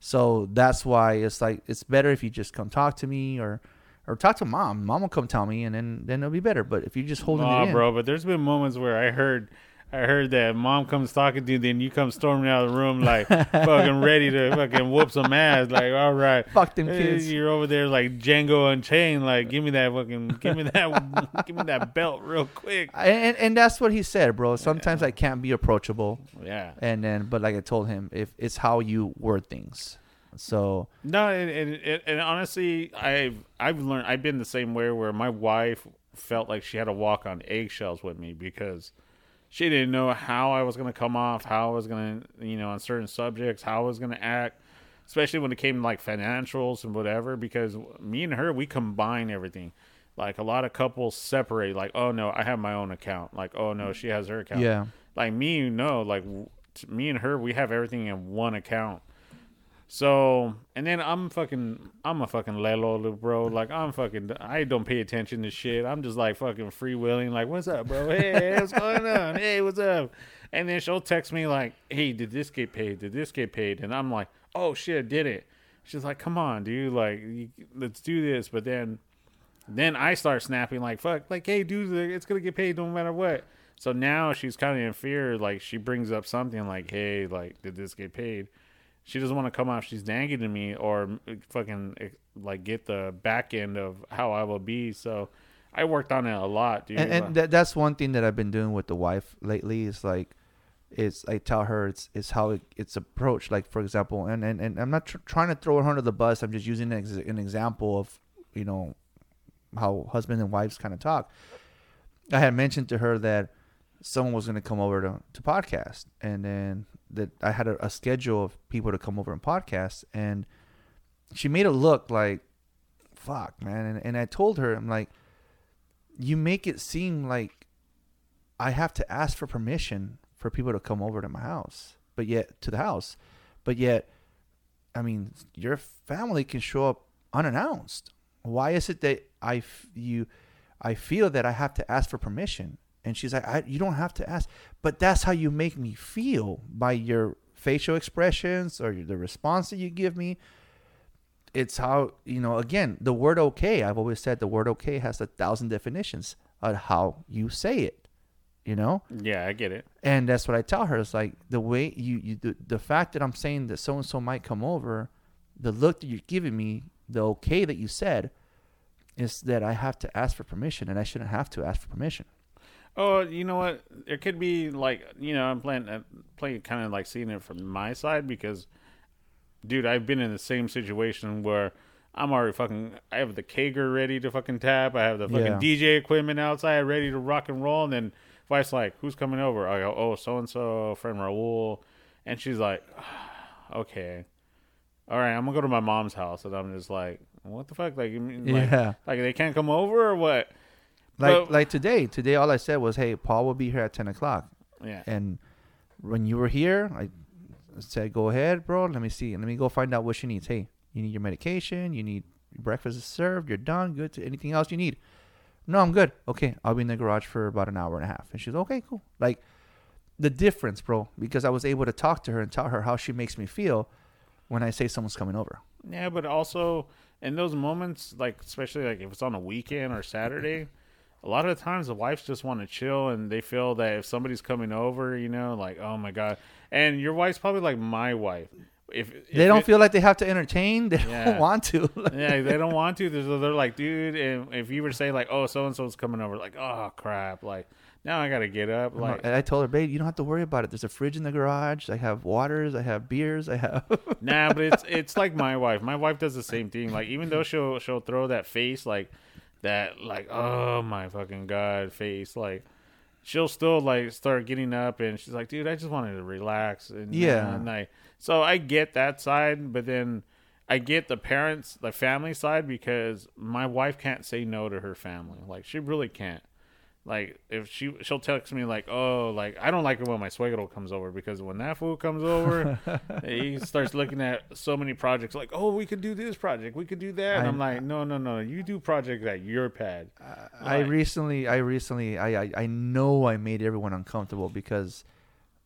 So that's why it's like it's better if you just come talk to me or or talk to mom. Mom will come tell me, and then then it'll be better. But if you're just holding Aw, it in, bro, but there's been moments where I heard, I heard that mom comes talking to you, then you come storming out of the room like <laughs> fucking ready to fucking whoop some ass. Like, all right, fuck them eh, kids. You're over there like Django Unchained. Like, give me that fucking, give me that, <laughs> give me that belt real quick. And, and that's what he said, bro. Sometimes I can't be approachable, Yeah. and then but like I told him, if it's how you word things. So No, and, and, and, honestly, I've I've learned I've been the same way where my wife felt like she had to walk on eggshells with me because she didn't know how I was going to come off, how I was going to, you know, on certain subjects, how I was going to act, especially when it came to like financials and whatever. Because me and her, we combine everything. Like a lot of couples separate. Like, oh no, I have my own account. Like, oh no, she has her account. yeah, Like me, no. Like w- t- me and her, we have everything in one account. So, and then I'm fucking, I'm a fucking lelo, bro. Like, I'm fucking, I don't pay attention to shit. I'm just like fucking freewheeling, like, what's up, bro? Hey, what's going on? Hey, what's up? And then she'll text me, like, hey, did this get paid? Did this get paid? And I'm like, oh shit, did it? She's like, come on, dude. Like, you, let's do this. But then, then I start snapping, like, fuck, like, hey, dude, it's to get paid no matter what. So now she's kind of in fear. Like, she brings up something like, hey, like, did this get paid? She doesn't want to come off she's nagging to me or fucking eh, like get the back end of how I will be. So I worked on it a lot, dude. and, and that, that's one thing that I've been doing with the wife lately. Is like, it's I tell her it's it's how it, it's approached. Like for example, and and, and I'm not tr- trying to throw her under the bus. I'm just using an, an example of you know how husband and wives kind of talk. I had mentioned to her that someone was going to come over to, to podcast, and then that I had a, a schedule of people to come over and podcast, and she made it look like, fuck, man. And, and I told her, I'm like, you make it seem like I have to ask for permission for people to come over to my house, but yet to the house, but yet, I mean, your family can show up unannounced. Why is it that I f- you, I feel that I have to ask for permission? And she's like, I, you don't have to ask, but that's how you make me feel by your facial expressions or the response that you give me. It's how, you know, again, the word okay, I've always said the word okay has a thousand definitions of how you say it, you know? yeah, I get it. And that's what I tell her. It's like the way you, you the, the fact that I'm saying that so and so might come over, the look that you're giving me, the okay that you said, is that I have to ask for permission and I shouldn't have to ask for permission. Oh, you know what? There could be like you know I'm playing uh, playing kind of like seeing it from my side because, dude, I've been in the same situation where I'm already fucking. I have the Kager ready to fucking tap. I have the fucking Yeah. DJ equipment outside ready to rock and roll. And then wife's like, "Who's coming over?" I go, "Oh, so and so, friend Raul," and she's like, "Okay, all right, I'm gonna go to my mom's house." And I'm just like, "What the fuck? Like, you mean, like, Yeah. like they can't come over or what?" Like But- like today, today all I said was, "Hey, Paul will be here at ten o'clock." Yeah. And when you were here, I said, "Go ahead, bro. Let me see. Let me go find out what she needs." Hey, You need your medication. You need breakfast is served. You're done. Good. To anything else you need? No, I'm good. Okay, I'll be in the garage for about an hour and a half. And she's okay, cool. Like the difference, bro, because I was able to talk to her and tell her how she makes me feel when I say someone's coming over. Yeah, but also in those moments, like especially like if it's on a weekend or Saturday, a lot of the times the wives just want to chill and they feel that if somebody's coming over, you know, like oh my god, and your wife's probably like my wife. If, if They don't it- feel like they have to entertain. They Yeah. don't want to. <laughs> yeah, they don't want to. <laughs> They're, they're like, dude, and if you were to say like, oh, so and so's coming over, like, oh crap, like now I gotta get up, like, and I told her, babe, you don't have to worry about it. There's a fridge in the garage. I have waters. I have beers. I have. Nah, but it's <laughs> it's like my wife. My wife does the same thing. Like even though she'll she'll throw that face like that like oh my fucking god face. Like she'll still like start getting up and she's like dude I just wanted to relax and Yeah. and I so I get that side but then I get the parents the family side because my wife can't say no to her family. Like she really can't like if she she'll text me like oh like I don't like it when my suegro comes over because when that fool comes over <laughs> he starts looking at so many projects like oh we could do this project we could do that and I- I'm like no no no you do projects at your pad I Like- recently, I recently, I, I, I know I made everyone uncomfortable because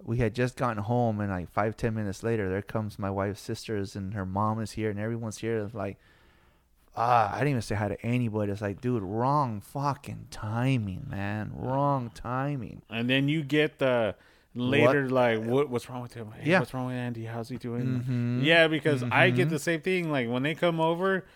we had just gotten home, and like five, ten minutes later, there comes my wife's sisters, and her mom is here, and everyone's here. Like, ah, I didn't even say hi to anybody. It's like, dude, wrong fucking timing, man, wrong timing. and then you get the later like what what's wrong with him hey, Yeah. what's wrong with Andy how's he doing Mhm. yeah because I get Mhm. the same thing like when they come over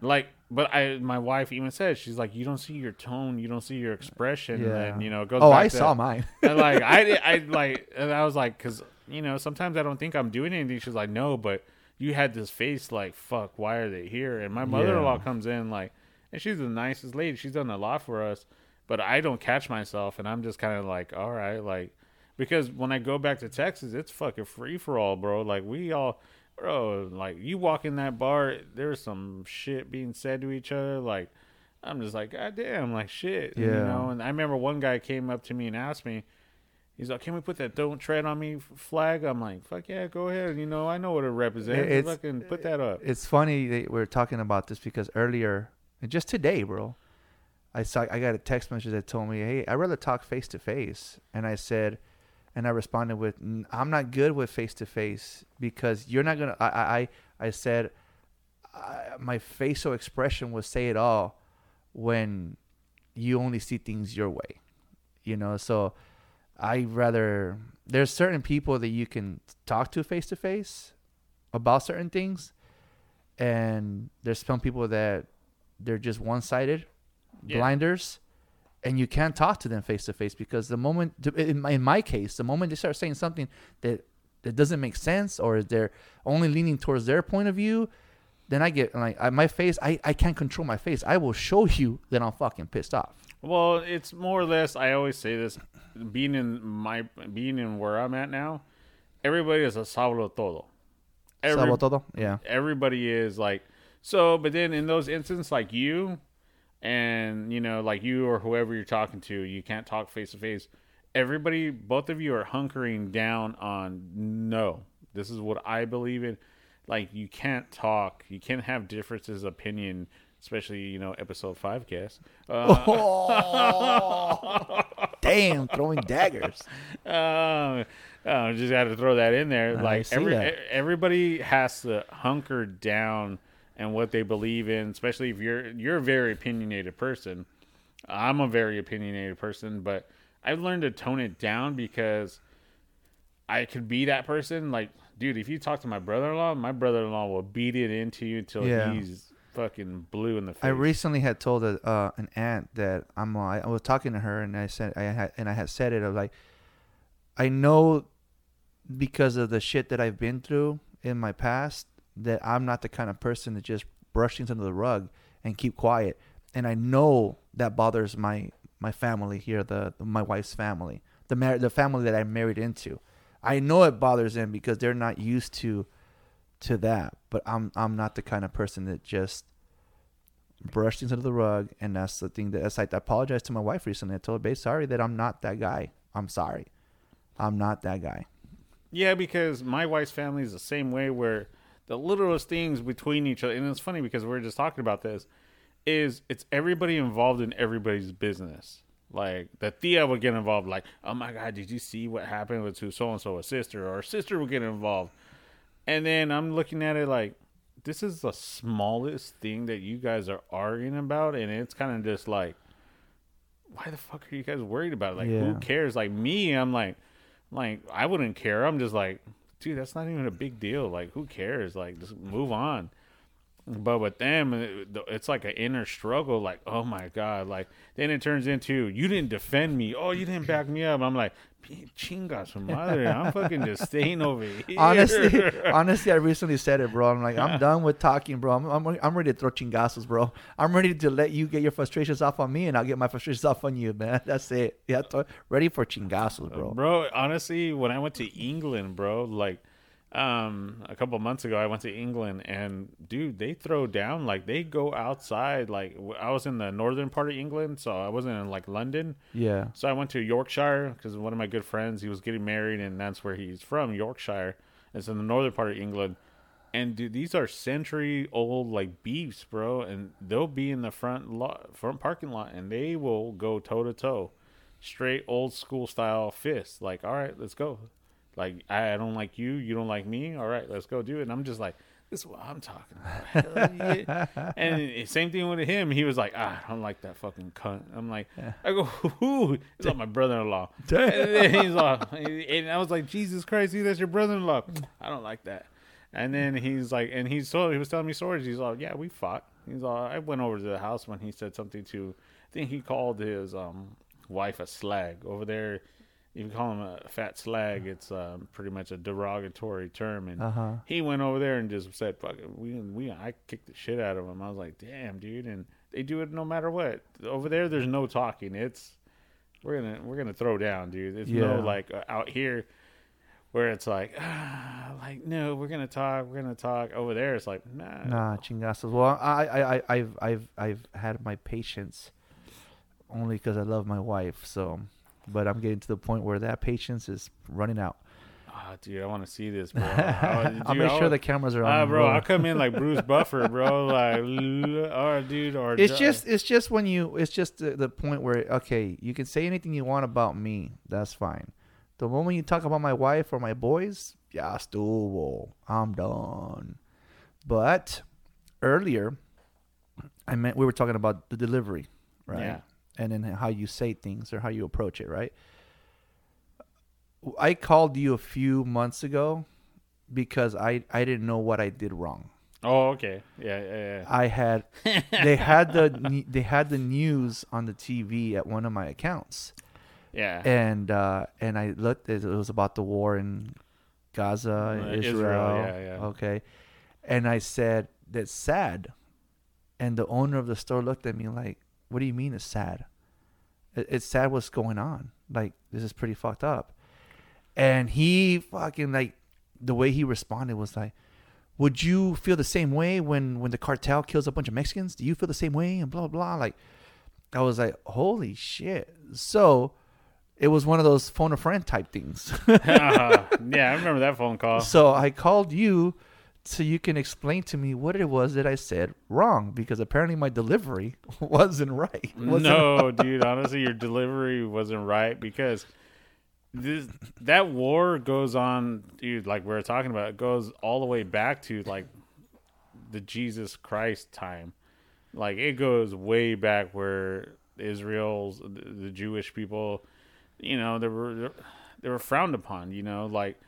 like but I my wife even said she's like you don't see your tone you don't see your expression Yeah. and you know it goes Oh, I to- saw mine. <laughs> and like I, <laughs> I like, and I was like, because you know, sometimes I don't think I'm doing anything. She's like, no, but you had this face, like, fuck, why are they here? And my mother-in-law Yeah. comes in, like, and she's the nicest lady. She's done a lot for us, but I don't catch myself, and I'm just kind of like, all right, like, because when I go back to Texas, it's fucking free for all, bro. Like we all. Bro, like you walk in that bar, there's some shit being said to each other. Like, I'm just like, God damn, like shit. Yeah. You know, and I remember one guy came up to me and asked me, he's like, Can we put that don't tread on me flag? I'm like, Fuck yeah, go ahead. You know, I know what it represents. It's- fucking put that up. It's funny that we're talking about this because earlier, just today, bro, I saw I got a text message that told me, "Hey, I'd rather talk face to face," and I said, and I responded with, "I'm not good with face to face because you're not gonna." I I I I said, I, my facial expression will say it all when you only see things your way, you know. So I rather there's certain people that you can talk to face to face about certain things and there's some people that they're just one-sided Yeah. blinders and you can't talk to them face to face because the moment in my, in my case the moment they start saying something that that doesn't make sense or they're only leaning towards their point of view then i get like I, my face I, I can't control my face i will show you that i'm fucking pissed off Well, it's more or less. I always say this: being in my being in where I'm at now, everybody is a sábado todo. Every- Sabo todo? yeah everybody is like so but then in those instances like you and you know like you or whoever you're talking to you can't talk face to face everybody both of you are hunkering down on no this is what i believe in like you can't talk you can't have differences of opinion especially you know episode 5 guess uh, <laughs> damn throwing daggers uh, <laughs> uh, just had to throw that in there. I like every that. everybody has to hunker down and what they believe in, especially if you're you're a very opinionated person. I'm a very opinionated person, but I've learned to tone it down because I could be that person. Like, dude, if you talk to my brother-in-law, my brother-in-law will beat it into you until Yeah. he's fucking blue in the face. I recently had told a, uh, an aunt that I'm. Uh, I was talking to her, and I said I had, and I had said it. I was like, I know because of the shit that I've been through in my past that I'm not the kind of person to just brush things under the rug and keep quiet. And I know that bothers my my family here, the my wife's family, the mar- the family that I married into. I know it bothers them because they're not used to to that. But I'm I'm not the kind of person that just brush things under the rug. And that's the thing that that's like I apologized to my wife recently. I told her, babe, sorry that I'm not that guy. I'm sorry. I'm not that guy. Yeah, because my wife's family is the same way where the littlest things between each other. And it's funny because we we're just talking about this. Is it's everybody involved in everybody's business. Like the Thea would get involved. Like, oh my god, did you see what happened with so and so a sister or sister would get involved? And then I'm looking at it like, this is the smallest thing that you guys are arguing about, and it's kind of just like, why the fuck are you guys worried about it? Like, Yeah. who cares? Like me, I'm like, like I wouldn't care. I'm just like, dude, that's not even a big deal. Like, who cares? Like, just move on. But with them, it's like an inner struggle. Like, oh my god! Like then it turns into you didn't defend me. Oh, you didn't back me up. I'm like, chingas madre. I'm fucking just staying over here. Honestly, <laughs> honestly, I recently said it, bro. I'm like, I'm done with talking, bro. I'm, I'm, I'm ready to throw chingazos, bro. I'm ready to let you get your frustrations off on me, and I'll get my frustrations off on you, man. <laughs> That's it. Yeah, th- ready for chingazos, bro. bro honestly when i went to england bro like um a couple months ago i went to england and dude they throw down like they go outside like I was in the northern part of england so i wasn't in like london Yeah, so i went to yorkshire because one of my good friends he was getting married and that's where he's from yorkshire it's in the northern part of england and dude, these are century old like beefs, bro, and they'll be in the front lot, front parking lot, and they will go toe to toe, straight old school style fists. Like, all right, let's go. Like, I, I don't like you, you don't like me. All right, let's go do it. And I'm just like, this is what I'm talking about. <laughs> Yeah. and same thing with him. He was like, ah, I don't like that fucking cunt. I'm like, I go, <laughs> who? He's like my brother-in-law. and he's like, and I was like, Jesus Christ, that's your brother-in-law. I don't like that. And then he's like, and he's so he was telling me stories. He's like, yeah, we fought. He's like, I went over to the house when he said something to. I think he called his um wife a slag over there. You call him a fat slag, it's um, pretty much a derogatory term. And Uh-huh. he went over there and just said, "Fuck it." We we I kicked the shit out of him. I was like, "Damn, dude!" And they do it no matter what. Over there, there's no talking. It's we're gonna we're gonna throw down, dude. It's Yeah. no like uh, out here where it's like, ah, like no, we're gonna talk, we're gonna talk. Over there, it's like, nah, nah, chingazos. Well, I, I, I, I've, I've, I've had my patience only because I love my wife. So, but I'm getting to the point where that patience is running out. Ah, dude, I want to see this, <laughs> bro. Dude, I'll make sure the cameras are on. Ah, bro. I'll come in like Bruce <laughs> Buffer, bro. Like, or dude, or it's just it's just when you it's just the, the point where okay you can say anything you want about me that's fine the moment you talk about my wife or my boys yeah estuvo i'm done but earlier i meant we were talking about the delivery right Yeah. And then how you say things or how you approach it right i called you a few months ago because i i didn't know what i did wrong Oh, okay, yeah, yeah, yeah. I had <laughs> they had the they had the news on the TV at one of my accounts, yeah. and uh, and I looked. It was about the war in Gaza, Uh, Israel. Israel, yeah, yeah. Okay, and I said that's sad, and the owner of the store looked at me like, "What do you mean it's sad? It- It's sad what's going on. Like this is pretty fucked up." And he fucking like the way he responded was like, "Would you feel the same way when when the cartel kills a bunch of Mexicans? Do you feel the same way?" And blah blah. Like, I was like, "Holy shit!" So. It was one of those phone a friend type things. Uh, <laughs> <laughs> yeah, I remember that phone call. So I called you so you can explain to me what it was that I said wrong because apparently my delivery <laughs> wasn't right. <laughs> Wasn't no, dude. Honestly, your delivery wasn't right because this that war goes on, dude. Like we are talking about, it goes all the way back to like the Jesus Christ time. Like it goes way back where Israel's the, the Jewish people, you know, they were they were frowned upon. You know, like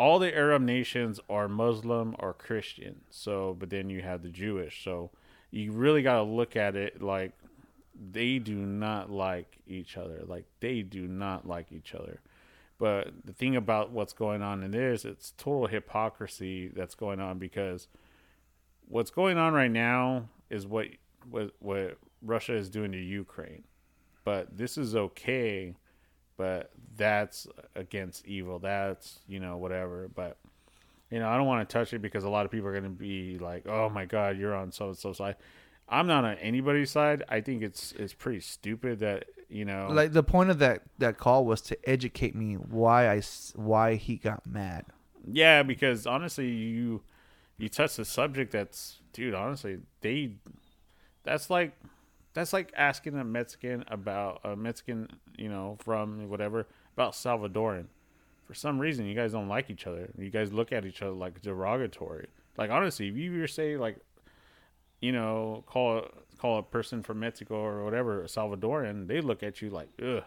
all the Arab nations are Muslim or Christian. So, but then you have the Jewish. So you really got to look at it like they do not like each other. Like they do not like each other. But the thing about what's going on in this, it's total hypocrisy that's going on because what's going on right now is what what what Russia is doing to Ukraine. But this is okay, but that's against evil. That's, you know, whatever. But you know, I don't want to touch it because a lot of people are going to be like, "Oh my god, you're on so and so side." I'm not on anybody's side. I think it's it's pretty stupid that, you know, like the point of that that call was to educate me why I why he got mad. Yeah, because honestly, you you touch the subject that's dude honestly they that's like that's like asking a Mexican about a Mexican you know from whatever about Salvadoran. For some reason you guys don't like each other. You guys look at each other like derogatory. Like honestly if you were say like you know call call a person from Mexico or whatever a Salvadoran they look at you like ugh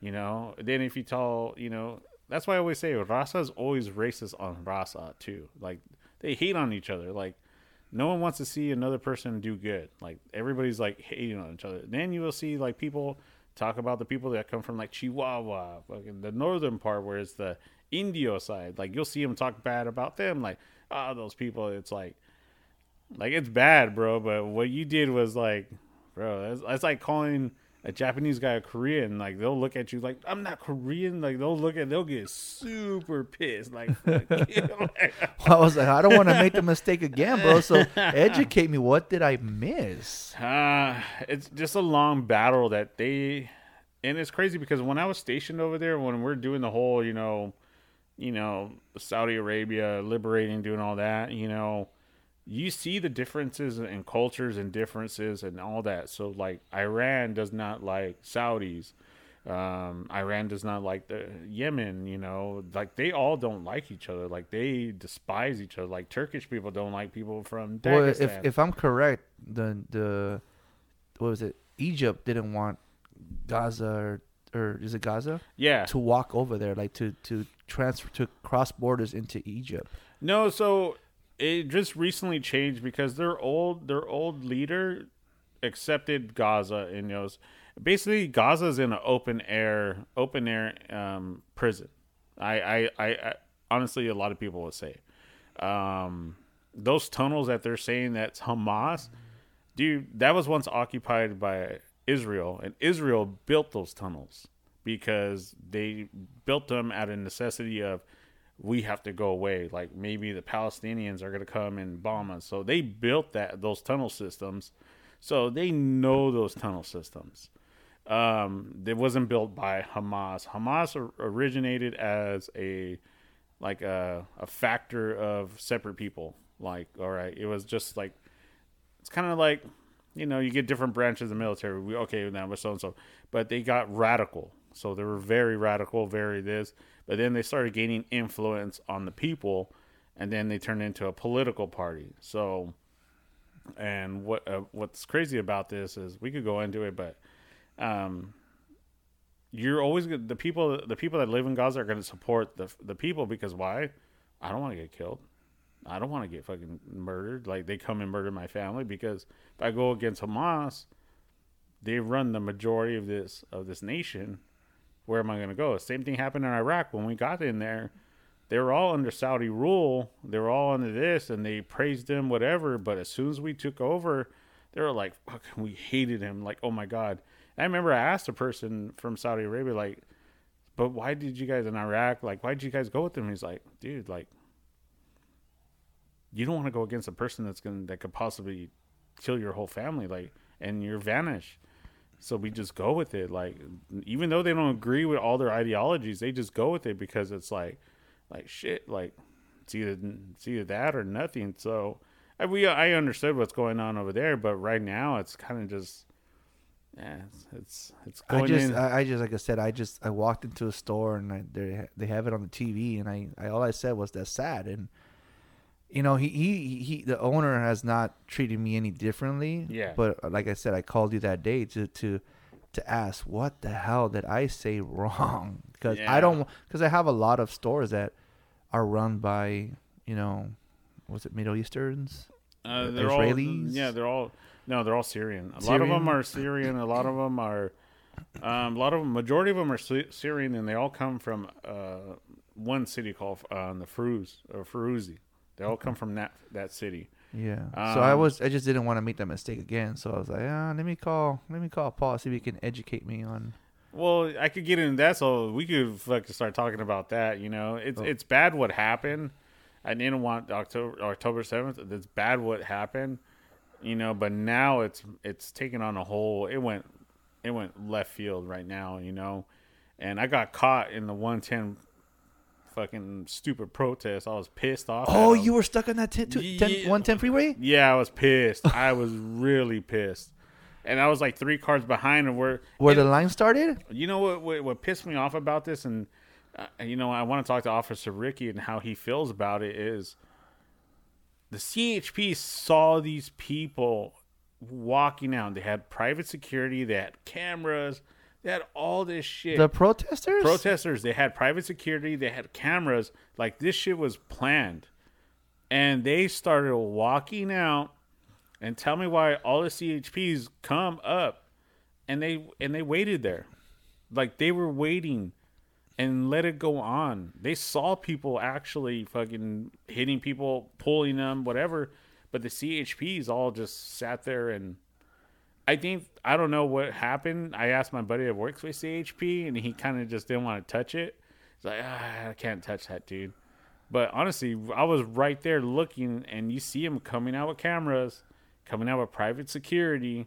you know? Then if you tell you know that's why I always say Raza is always racist on Raza too. Like they hate on each other. Like no one wants to see another person do good. Like everybody's like hating on each other. Then you will see like people talk about the people that come from like Chihuahua, fucking the northern part where it's the Indio side. Like you'll see them talk bad about them. Like ah, oh, those people. It's like like it's bad, bro. But what you did was like, bro, that's, that's like calling a Japanese guy a Korean, like they'll look at you like I'm not Korean. Like they'll look at they'll get super pissed. Like, <laughs> well, <laughs> <laughs> I was like, I don't want to make the mistake again, bro. So educate me. What did I miss? Uh, it's just a long battle that they, and it's crazy because when I was stationed over there, when we're doing the whole, you know, you know, Saudi Arabia liberating, doing all that, you know you see the differences in cultures and differences and all that. So like Iran does not like Saudis. Um, Iran does not like the Yemen, you know, like they all don't like each other. Like they despise each other. Like Turkish people don't like people from Dagestan. Well, if if I'm correct, the the what was it? Egypt didn't want Gaza or, or is it Gaza? Yeah. To walk over there, like to to transfer to cross borders into Egypt. No, so it just recently changed because their old their old leader accepted Gaza and knows basically Gaza's in an open air open air um, prison. I, I, I, I, honestly a lot of people would say um, those tunnels that they're saying that's Hamas, dude, that was once occupied by Israel and Israel built those tunnels because they built them out of necessity of we have to go away. Like maybe the Palestinians are going to come and bomb us. So they built that those tunnel systems. So they know those tunnel systems. Um, it wasn't built by Hamas. Hamas originated as a like a, a factor of separate people. Like, all right, it was just like it's kind of like you know you get different branches of the military. We okay now we're so and so, but they got radical. So they were very radical, very this but then they started gaining influence on the people, and then they turned into a political party. So, and what uh, what's crazy about this is we could go into it, but um, you're always the people the people that live in Gaza are going to support the the people because why? I don't want to get killed. I don't want to get fucking murdered. Like they come and murder my family because if I go against Hamas, they run the majority of this of this nation where am I going to go? Same thing happened in Iraq when we got in there. They were all under Saudi rule. They were all under this, and they praised him, whatever. But as soon as we took over, they were like, "Fucking, we hated him." Like, oh my god. And I remember I asked a person from Saudi Arabia, like, "But why did you guys in Iraq? Like, why did you guys go with him?" He's like, "Dude, like, you don't want to go against a person that's gonna that could possibly kill your whole family, like, and you're vanished." So we just go with it. Like even though they don't agree with all their ideologies, they just go with it because it's like like shit, like it's either it's either that or nothing. So I we I understood what's going on over there, but right now it's kind of just yeah, it's it's, it's going I just in. I, I just like I said, I just I walked into a store and I, they they have it on the TV and I, I all I said was that's sad and you know, he, he he the owner has not treated me any differently. Yeah. But uh, like I said, I called you that day to to to ask what the hell did I say wrong? <laughs> Because yeah. I don't because I have a lot of stores that are run by you know, was it Middle Easterns? Uh, they're Israelis. All, yeah, they're all no, they're all Syrian. A Syrian? lot of them are Syrian. A lot of them are. Um, a lot of them, majority of them are Syrian, and they all come from uh, one city called uh, the Fruz or Feruzi. They all come from that that city. Yeah. Um, so I was I just didn't want to make that mistake again. So I was like, ah, let me call let me call Paul see if he can educate me on. Well, I could get into that, so we could like start talking about that. You know, it's oh. it's bad what happened. I didn't want October October seventh. It's bad what happened. You know, but now it's it's taken on a whole. It went it went left field right now. You know, and I got caught in the one ten fucking stupid protest. I was pissed off. Oh, you were stuck on that 10, two- 10 Yeah. 110 freeway? Yeah, I was pissed. <laughs> I was really pissed, and I was like three cars behind, and where Where and the line started? you know what, what what pissed me off about this, and uh, you know I want to talk to Officer Ricky and how he feels about it is the CHP saw these people walking out. They had private security, they had cameras, they had all this shit. The protesters? protesters. They had private security. They had cameras. Like this shit was planned. And they started walking out and tell me why all the chps come up. And they and they waited there. Like they were waiting and let it go on. They saw people actually fucking hitting people pulling them whatever. But the chps all just sat there and I think I don't know what happened. I asked my buddy that works with CHP, and he kind of just didn't want to touch it. He's like, ah, I can't touch that, dude. But honestly, I was right there looking, and you see him coming out with cameras, coming out with private security,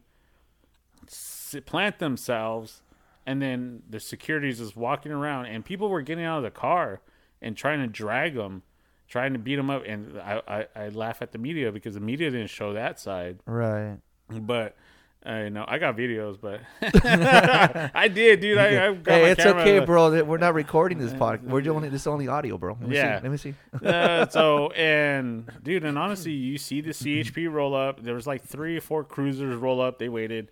plant themselves, and then the security is just walking around, and people were getting out of the car and trying to drag them, trying to beat them up. And I, I, I laugh at the media because the media didn't show that side Right. but I know I got videos, but <laughs> <laughs> I did, dude. I, I got my Hey, it's okay, bro. We're not recording this <laughs> podcast. We're only this is only audio, bro. Let me Yeah. See. Let me see. uh, so and dude, and honestly, you see the CHP roll up. There was like three or four cruisers roll up. They waited,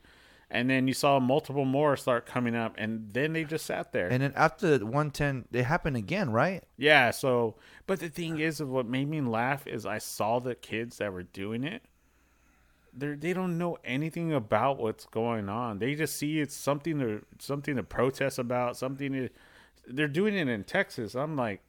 and then you saw multiple more start coming up, and then they just sat there. And then after 110, it happened again, right? yeah. So, but the thing is, what made me laugh is I saw the kids that were doing it. They they don't know anything about what's going on. They just see it's something to something to protest about. Something to, they're doing it in Texas. I'm like,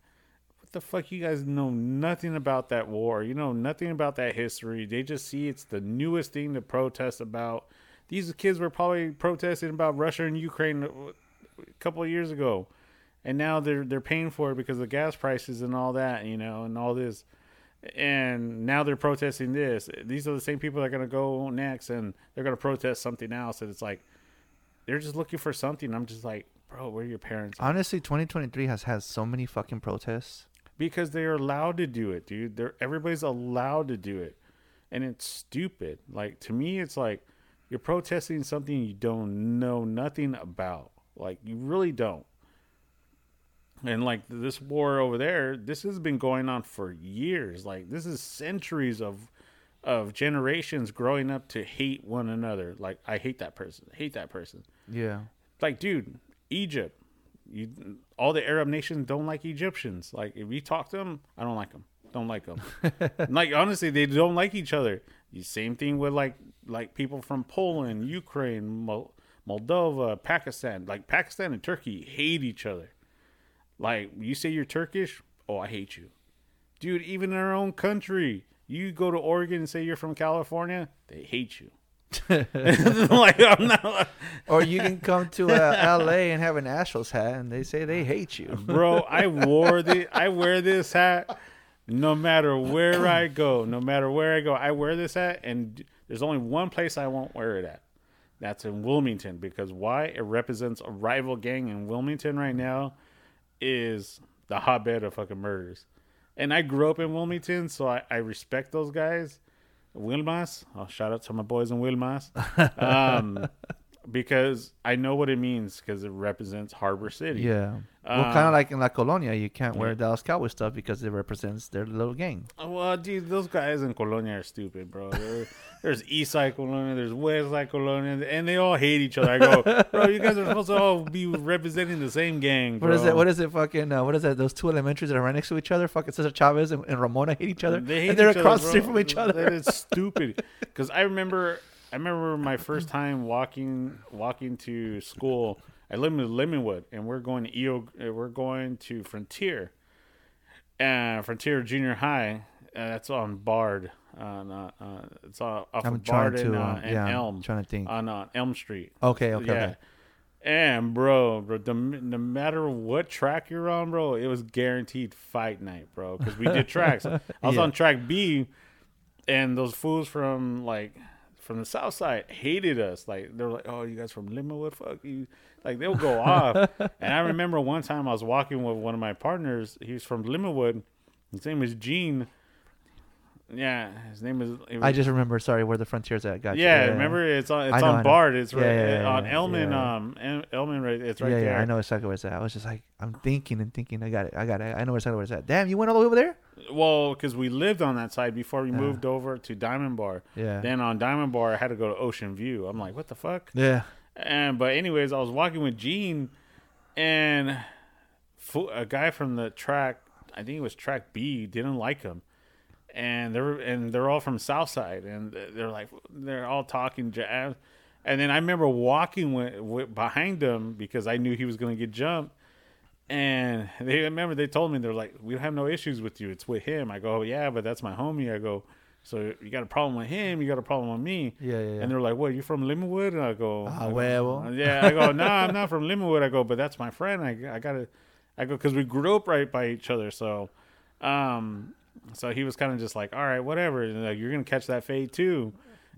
what the fuck? You guys know nothing about that war. You know nothing about that history. They just see it's the newest thing to protest about. These kids were probably protesting about Russia and Ukraine a couple of years ago, and now they're they're paying for it because of gas prices and all that. You know, and all this and now they're protesting this. These are the same people that are going to go next, and they're going to protest something else. And it's like they're just looking for something. I'm just like, bro, where are your parents? Honestly, 2023 has had so many fucking protests. Because they're allowed to do it, dude. They're everybody's allowed to do it, and it's stupid. Like to me, it's like you're protesting something you don't know nothing about. Like you really don't. And like this war over there, this has been going on for years. Like this is centuries of of generations growing up to hate one another. Like I hate that person, hate that person. Yeah. Like dude, Egypt, you all the Arab nations don't like Egyptians. Like if you talk to them, I don't like them. Don't like them. <laughs> like honestly, they don't like each other. The same thing with like like people from Poland, Ukraine, Mol- Moldova, Pakistan. Like Pakistan and Turkey hate each other. Like you say you're Turkish, oh I hate you, dude. Even in our own country, you go to Oregon and say you're from California, they hate you. <laughs> <laughs> like I'm not, <laughs> Or you can come to uh, LA and have an Astros hat, and they say they hate you. bro. I wore the I wear this hat no matter where I go. No matter where I go, I wear this hat, and there's only one place I won't wear it at. That's in Wilmington because why? It represents a rival gang in Wilmington right now. Is the hotbed of fucking murders, and I grew up in Wilmington, so I, I respect those guys. Wilmas, I'll shout out to my boys in Wilmas, <laughs> um, because I know what it means because it represents Harbor City. Yeah. Well, Um, kind of like in La Colonia, you can't wear Dallas Cowboy stuff because it represents their little gang. Well, dude, those guys in Colonia are stupid, bro. <laughs> There's East Side Colonia, there's West Side Colonia, and they all hate each other. I go, bro, you guys are supposed to all be representing the same gang. Bro. What is it? What is it? Fucking uh, what is that? Those two elementaries that are right next to each other. Fucking Cesar Chavez and, and Ramona hate each other, They hate and they're each across the street from each other. That is stupid. <laughs> Because I remember, I remember my first time walking walking to school. I live in Lemonwood, and we're going to EO. uh, We're going to Frontier, uh, Frontier Junior High. Uh, that's on Bard. On, uh, uh, it's off I'm of Bard to, and, uh, uh, and yeah, I'm trying to think. on uh, Elm Street. Okay, okay, yeah. okay. And bro, bro, the, no matter what track you're on, bro, it was guaranteed fight night, bro. Because we did tracks. <laughs> I was Yeah. on track B, and those fools from like from the south side hated us. Like they're like, "Oh, you guys from Linwood? Fuck you!" Like they'll go off. <laughs> And I remember one time I was walking with one of my partners. He's from Linwood. His name is Gene. Yeah, his name is. it I just remember. Sorry, where the frontier's at. Gotcha. yeah, remember it's on it's know, on. Bard. It's right yeah, yeah, on Elman. yeah. Um, Elman. Right, it's right yeah, there. yeah, I know exactly where it's at. I was just like, I'm thinking and thinking. I got it. I got it. I know exactly where it's at. Damn, you went all the way over there? Well, because we lived on that side before we Yeah. moved over to Diamond Bar. Yeah. Then on Diamond Bar, I had to go to Ocean View. I'm like, what the fuck? Yeah. And but anyways, I was walking with Gene, and a guy from the track, I think it was track B, didn't like him, and they're and they're all from Southside, and they're like they're all talking jazz. And then I remember walking with, with behind him because I knew he was going to get jumped. And they remember they told me they're like, we don't have no issues with you. It's with him. I go, yeah, but that's my homie. I go, so you got a problem with him? You got a problem with me? Yeah, yeah, yeah. And they're like, "What? You from Linwood?" And I go, Ah, I go, huevo. Yeah, I go, "No, I'm not from Linwood." I go, "But that's my friend. I, I gotta." I go because we grew up right by each other. So, um, so he was kind of just like, "All right, whatever. Like, you're gonna catch that fade too."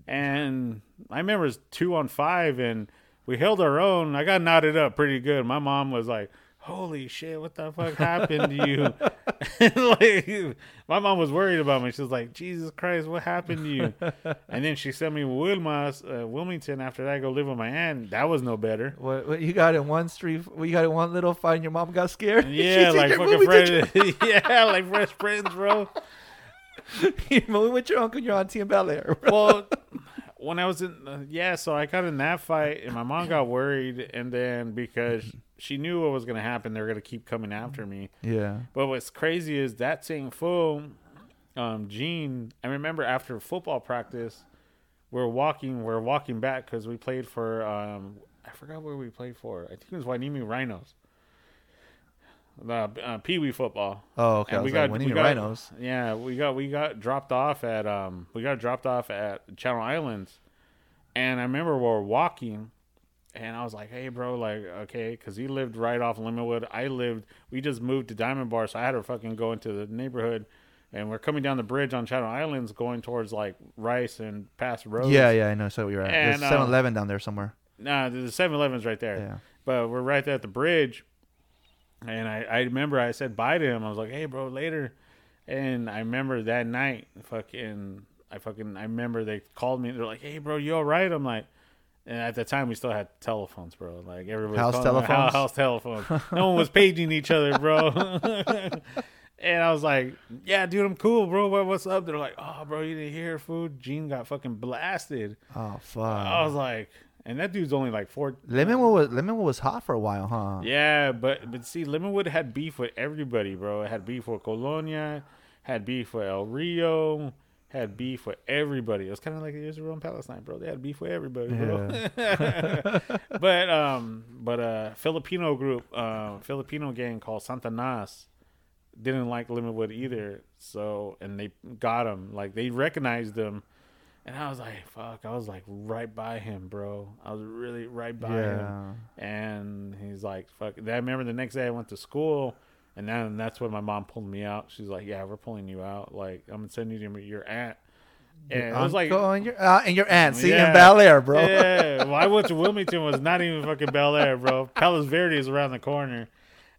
And I remember it was two on five, and we held our own. I got knotted up pretty good. My mom was like. Holy shit! What the fuck happened to you? <laughs> like, my mom was worried about me. She was like, "Jesus Christ, what happened to you?" <laughs> and then she sent me to Wilmas, uh, Wilmington. After that, I go live with my aunt. That was no better. What, what you got in one street? What you got in one little fight? and Your mom got scared. <laughs> Yeah, like fucking friends. yeah, like fresh friends, bro. You're moving with your uncle and your auntie in Bel Air. Well, when I was in, uh, yeah, so I got in that fight, and my mom got worried, and then because she knew what was gonna happen, they were gonna keep coming after me. Yeah. But what's crazy is that same fool, um, Gene. I remember after football practice, we're walking. We're walking back because we played for. Um, I forgot where we played for. I think it was Hueneme Rhinos. The uh, Pee Wee football. Oh, okay. We like, got- winning we got- rhinos. Yeah, we got we got dropped off at um we got dropped off at Channel Islands, and I remember we were walking, and I was like, "Hey, bro, like, okay," because he lived right off Linwood. I lived. We just moved to Diamond Bar, so I had to fucking go into the neighborhood, and we're coming down the bridge on Channel Islands, going towards like Rice and past roads. Yeah, yeah, I know. So you're at. And, There's uh, 7 Eleven down there somewhere. Nah, the 7-Eleven's right there. Yeah. But we're right there at the bridge. And I, I remember I said bye to him. I was like, hey, bro, later. And I remember that night, fucking, I fucking, I remember they called me. They're like, hey, bro, you all right? I'm like, and at the time we still had telephones, bro. Like everybody House <laughs> telephones? house, house telephones. no one was paging each other, bro. <laughs> and I was like, yeah, dude, I'm cool, bro. What, what's up? They're like, oh, bro, you didn't hear food. Gene got fucking blasted. Oh, fuck. I was like, and that dude's only like four. Lemonwood was, Lemonwood was hot for a while, huh? Yeah, but but see, Lemonwood had beef with everybody, bro. It had beef with Colonia, had beef with El Rio, had beef with everybody. It was kind of like the Israel and Palestine, bro. They had beef with everybody, bro. <laughs> but um, but a Filipino group, uh, Filipino gang called Santa Nas, didn't like Lemonwood either. So and they got him, like they recognized him. And I was like, fuck, I was like right by him, bro. I was really right by him. And he's like, fuck. I remember the next day I went to school, and then that's when my mom pulled me out. She's like, yeah, we're pulling you out. Like, I'm sending you to your aunt. And it was like, and your, uh, and your aunt. See, Yeah. in Bel Air, bro. yeah. <laughs> Well, I went to Wilmington, was not even fucking Bel Air, bro. Palos Verde is around the corner.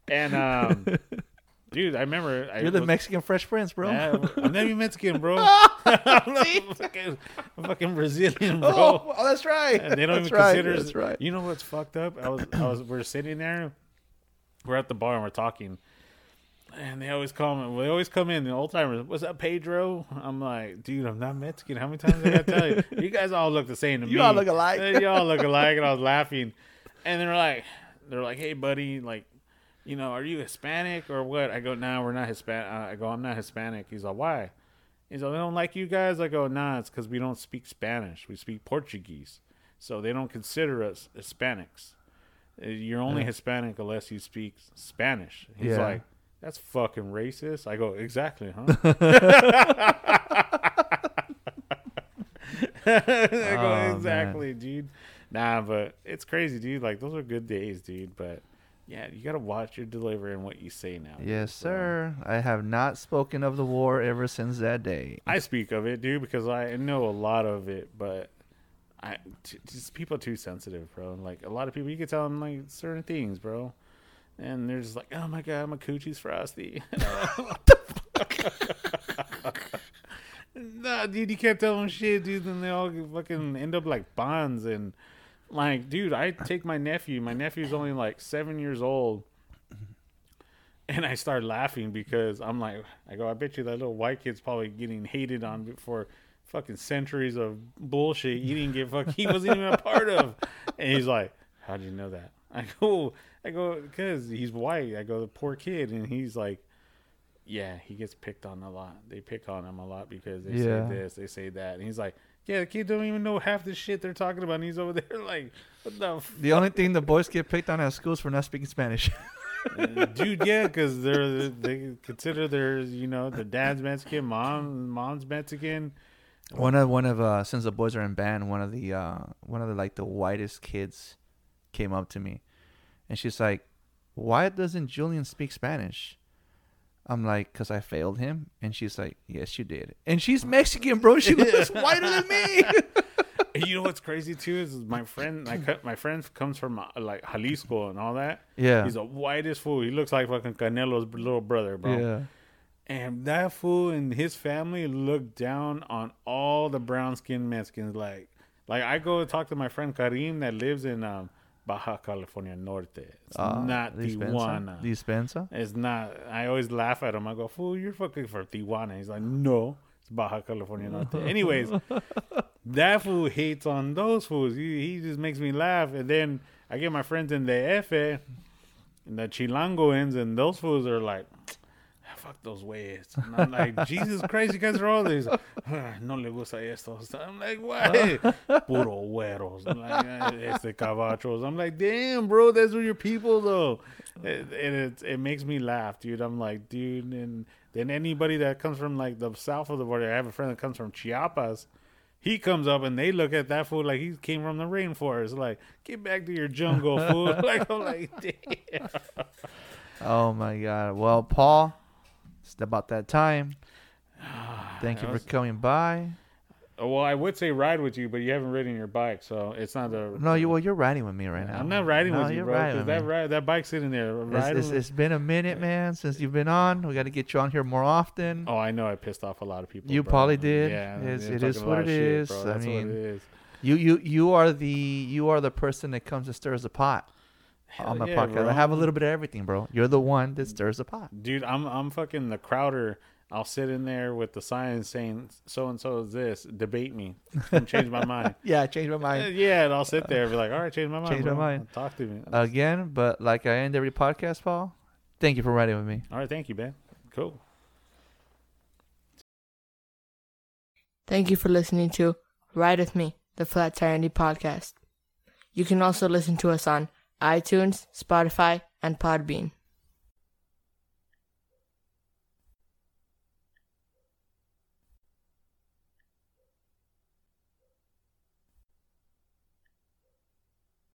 And, um, <laughs> dude, I remember. I You're the was- Mexican Fresh Prince, bro. Yeah, I'm not even Mexican, bro. <laughs> I'm, fucking, I'm fucking Brazilian, bro. Oh, oh, that's right. And they don't that's even right. consider. That's right. You know what's fucked up? I was, I was, we're sitting there, we're at the bar and we're talking, and they always call me. They always come in. The old timers, what's up, Pedro? I'm like, dude, I'm not Mexican. How many times did I tell you? You guys all look the same to me. You all look alike. You all look alike, and I was <laughs> laughing. And they're like, they're like, hey, buddy, like. You know, are you Hispanic or what? I go, nah, we're not Hispanic. Uh, I go, I'm not Hispanic. He's like, why? He's like, they don't like you guys. I go, nah, it's because we don't speak Spanish. We speak Portuguese. So they don't consider us Hispanics. Uh, You're only Yeah. Hispanic unless you speak Spanish. He's Yeah. like, that's fucking racist. I go, exactly, huh? <laughs> <laughs> I go, Oh, exactly, dude. Nah, but it's crazy, dude. Like, those are good days, dude. But yeah, you got to watch your delivery and what you say now. Yes, sir. I have not spoken of the war ever since that day. I speak of it, dude, because I know a lot of it, but I t- just people are too sensitive, bro. Like a lot of people, you can tell them like certain things, bro, and they're just like, "Oh my god, my coochie's frosty." <laughs> what the fuck? <laughs> nah, dude, you can't tell them shit, dude. Then they all fucking end up like bonds and like, dude, I take my nephew. My nephew's only like seven years old. And I start laughing because I'm like, I go, I bet you that little white kid's probably getting hated on for fucking centuries of bullshit he didn't get fuck he wasn't even a part of. And he's like, How do you know that? <laughs> I go, I go, because he's white. I go, the poor kid, and he's like, Yeah, he gets picked on a lot. They pick on him a lot because they Yeah. say this, they say that, and he's like. Yeah, the kid don't even know half the shit they're talking about. And he's over <laughs> there like, what the f- The only thing the boys get picked on at schools for not speaking Spanish. <laughs> Uh, dude yeah because they're they consider their you know their dad's mexican mom mom's mexican one of one of uh since the boys are in band, one of the uh one of the like the whitest kids came up to me, and she's like, "Why doesn't Julian speak Spanish?" I'm like, "Cause I failed him," and she's like, "Yes, you did." And she's Mexican, bro. She looks <laughs> whiter than me. <laughs> you know what's crazy too is my friend my, my friend comes from uh, like jalisco and all that yeah, he's the whitest fool he looks like fucking canelo's little brother bro yeah. and that fool and his family look down on all the brown skinned mexicans like like i go talk to my friend karim that lives in um, baja california norte it's Uh, not tijuana Dispensa. It's not. I always laugh at him. I go, "Fool, you're fucking from Tijuana." He's like, "No, it's Baja California Norte." <laughs> Anyways, that fool hates on those fools. He he just makes me laugh. And then I get my friends in the F and the Chilangoans, and those fools are like, "Ah, "Fuck those ways." And I'm like, <laughs> "Jesus Christ, you guys are all these." "Ah, <sighs> No le gusta esto. I'm like, "Why?" <laughs> Puro güeros. I'm like, "Ah, este cabachos. I'm like, "Damn, bro, those are your people, though." It, and it it makes me laugh, dude. I'm like, dude, and then anybody that comes from like the south of the border, I have a friend that comes from Chiapas. He comes up and they look at that fool like he came from the rainforest. Like, get back to your jungle, fool. <laughs> like, I'm like, damn. Oh my god. Well, Paul, it's about that time. Ah, Thank you for coming by. Uh, well, I would say ride with you, but you haven't ridden your bike, so it's not the. No, you well, you're riding with me right now. I'm not riding No, with you, bro. riding 'cause with that ride, that bike's sitting there. It's, Riding it's, it's been a minute, man, since you've been on. We got to get you on here more often. oh, I know. I pissed off a lot of people. You bro. probably did. Yeah, It's- it is what it shit, is. bro. I That's what mean, it is. You you you are the you are the person that comes and stirs the pot on the yeah, podcast. bro. I have a little bit of everything, bro. You're the one that stirs the pot. Dude, I'm I'm fucking the Crowder. I'll sit in there with the sign saying so and so is this. Debate me. And change my mind. <laughs> Yeah, change my Uh, mind yeah, and I'll sit there and be like, all right, change my mind. Change my mind. Talk to me. again. But like I end every podcast, Paul. Thank you for riding with me. all right, thank you, man. Cool. Thank you for listening to Ride With Me, the Flat Tire Andy Podcast. You can also listen to us on iTunes, Spotify, and Podbean.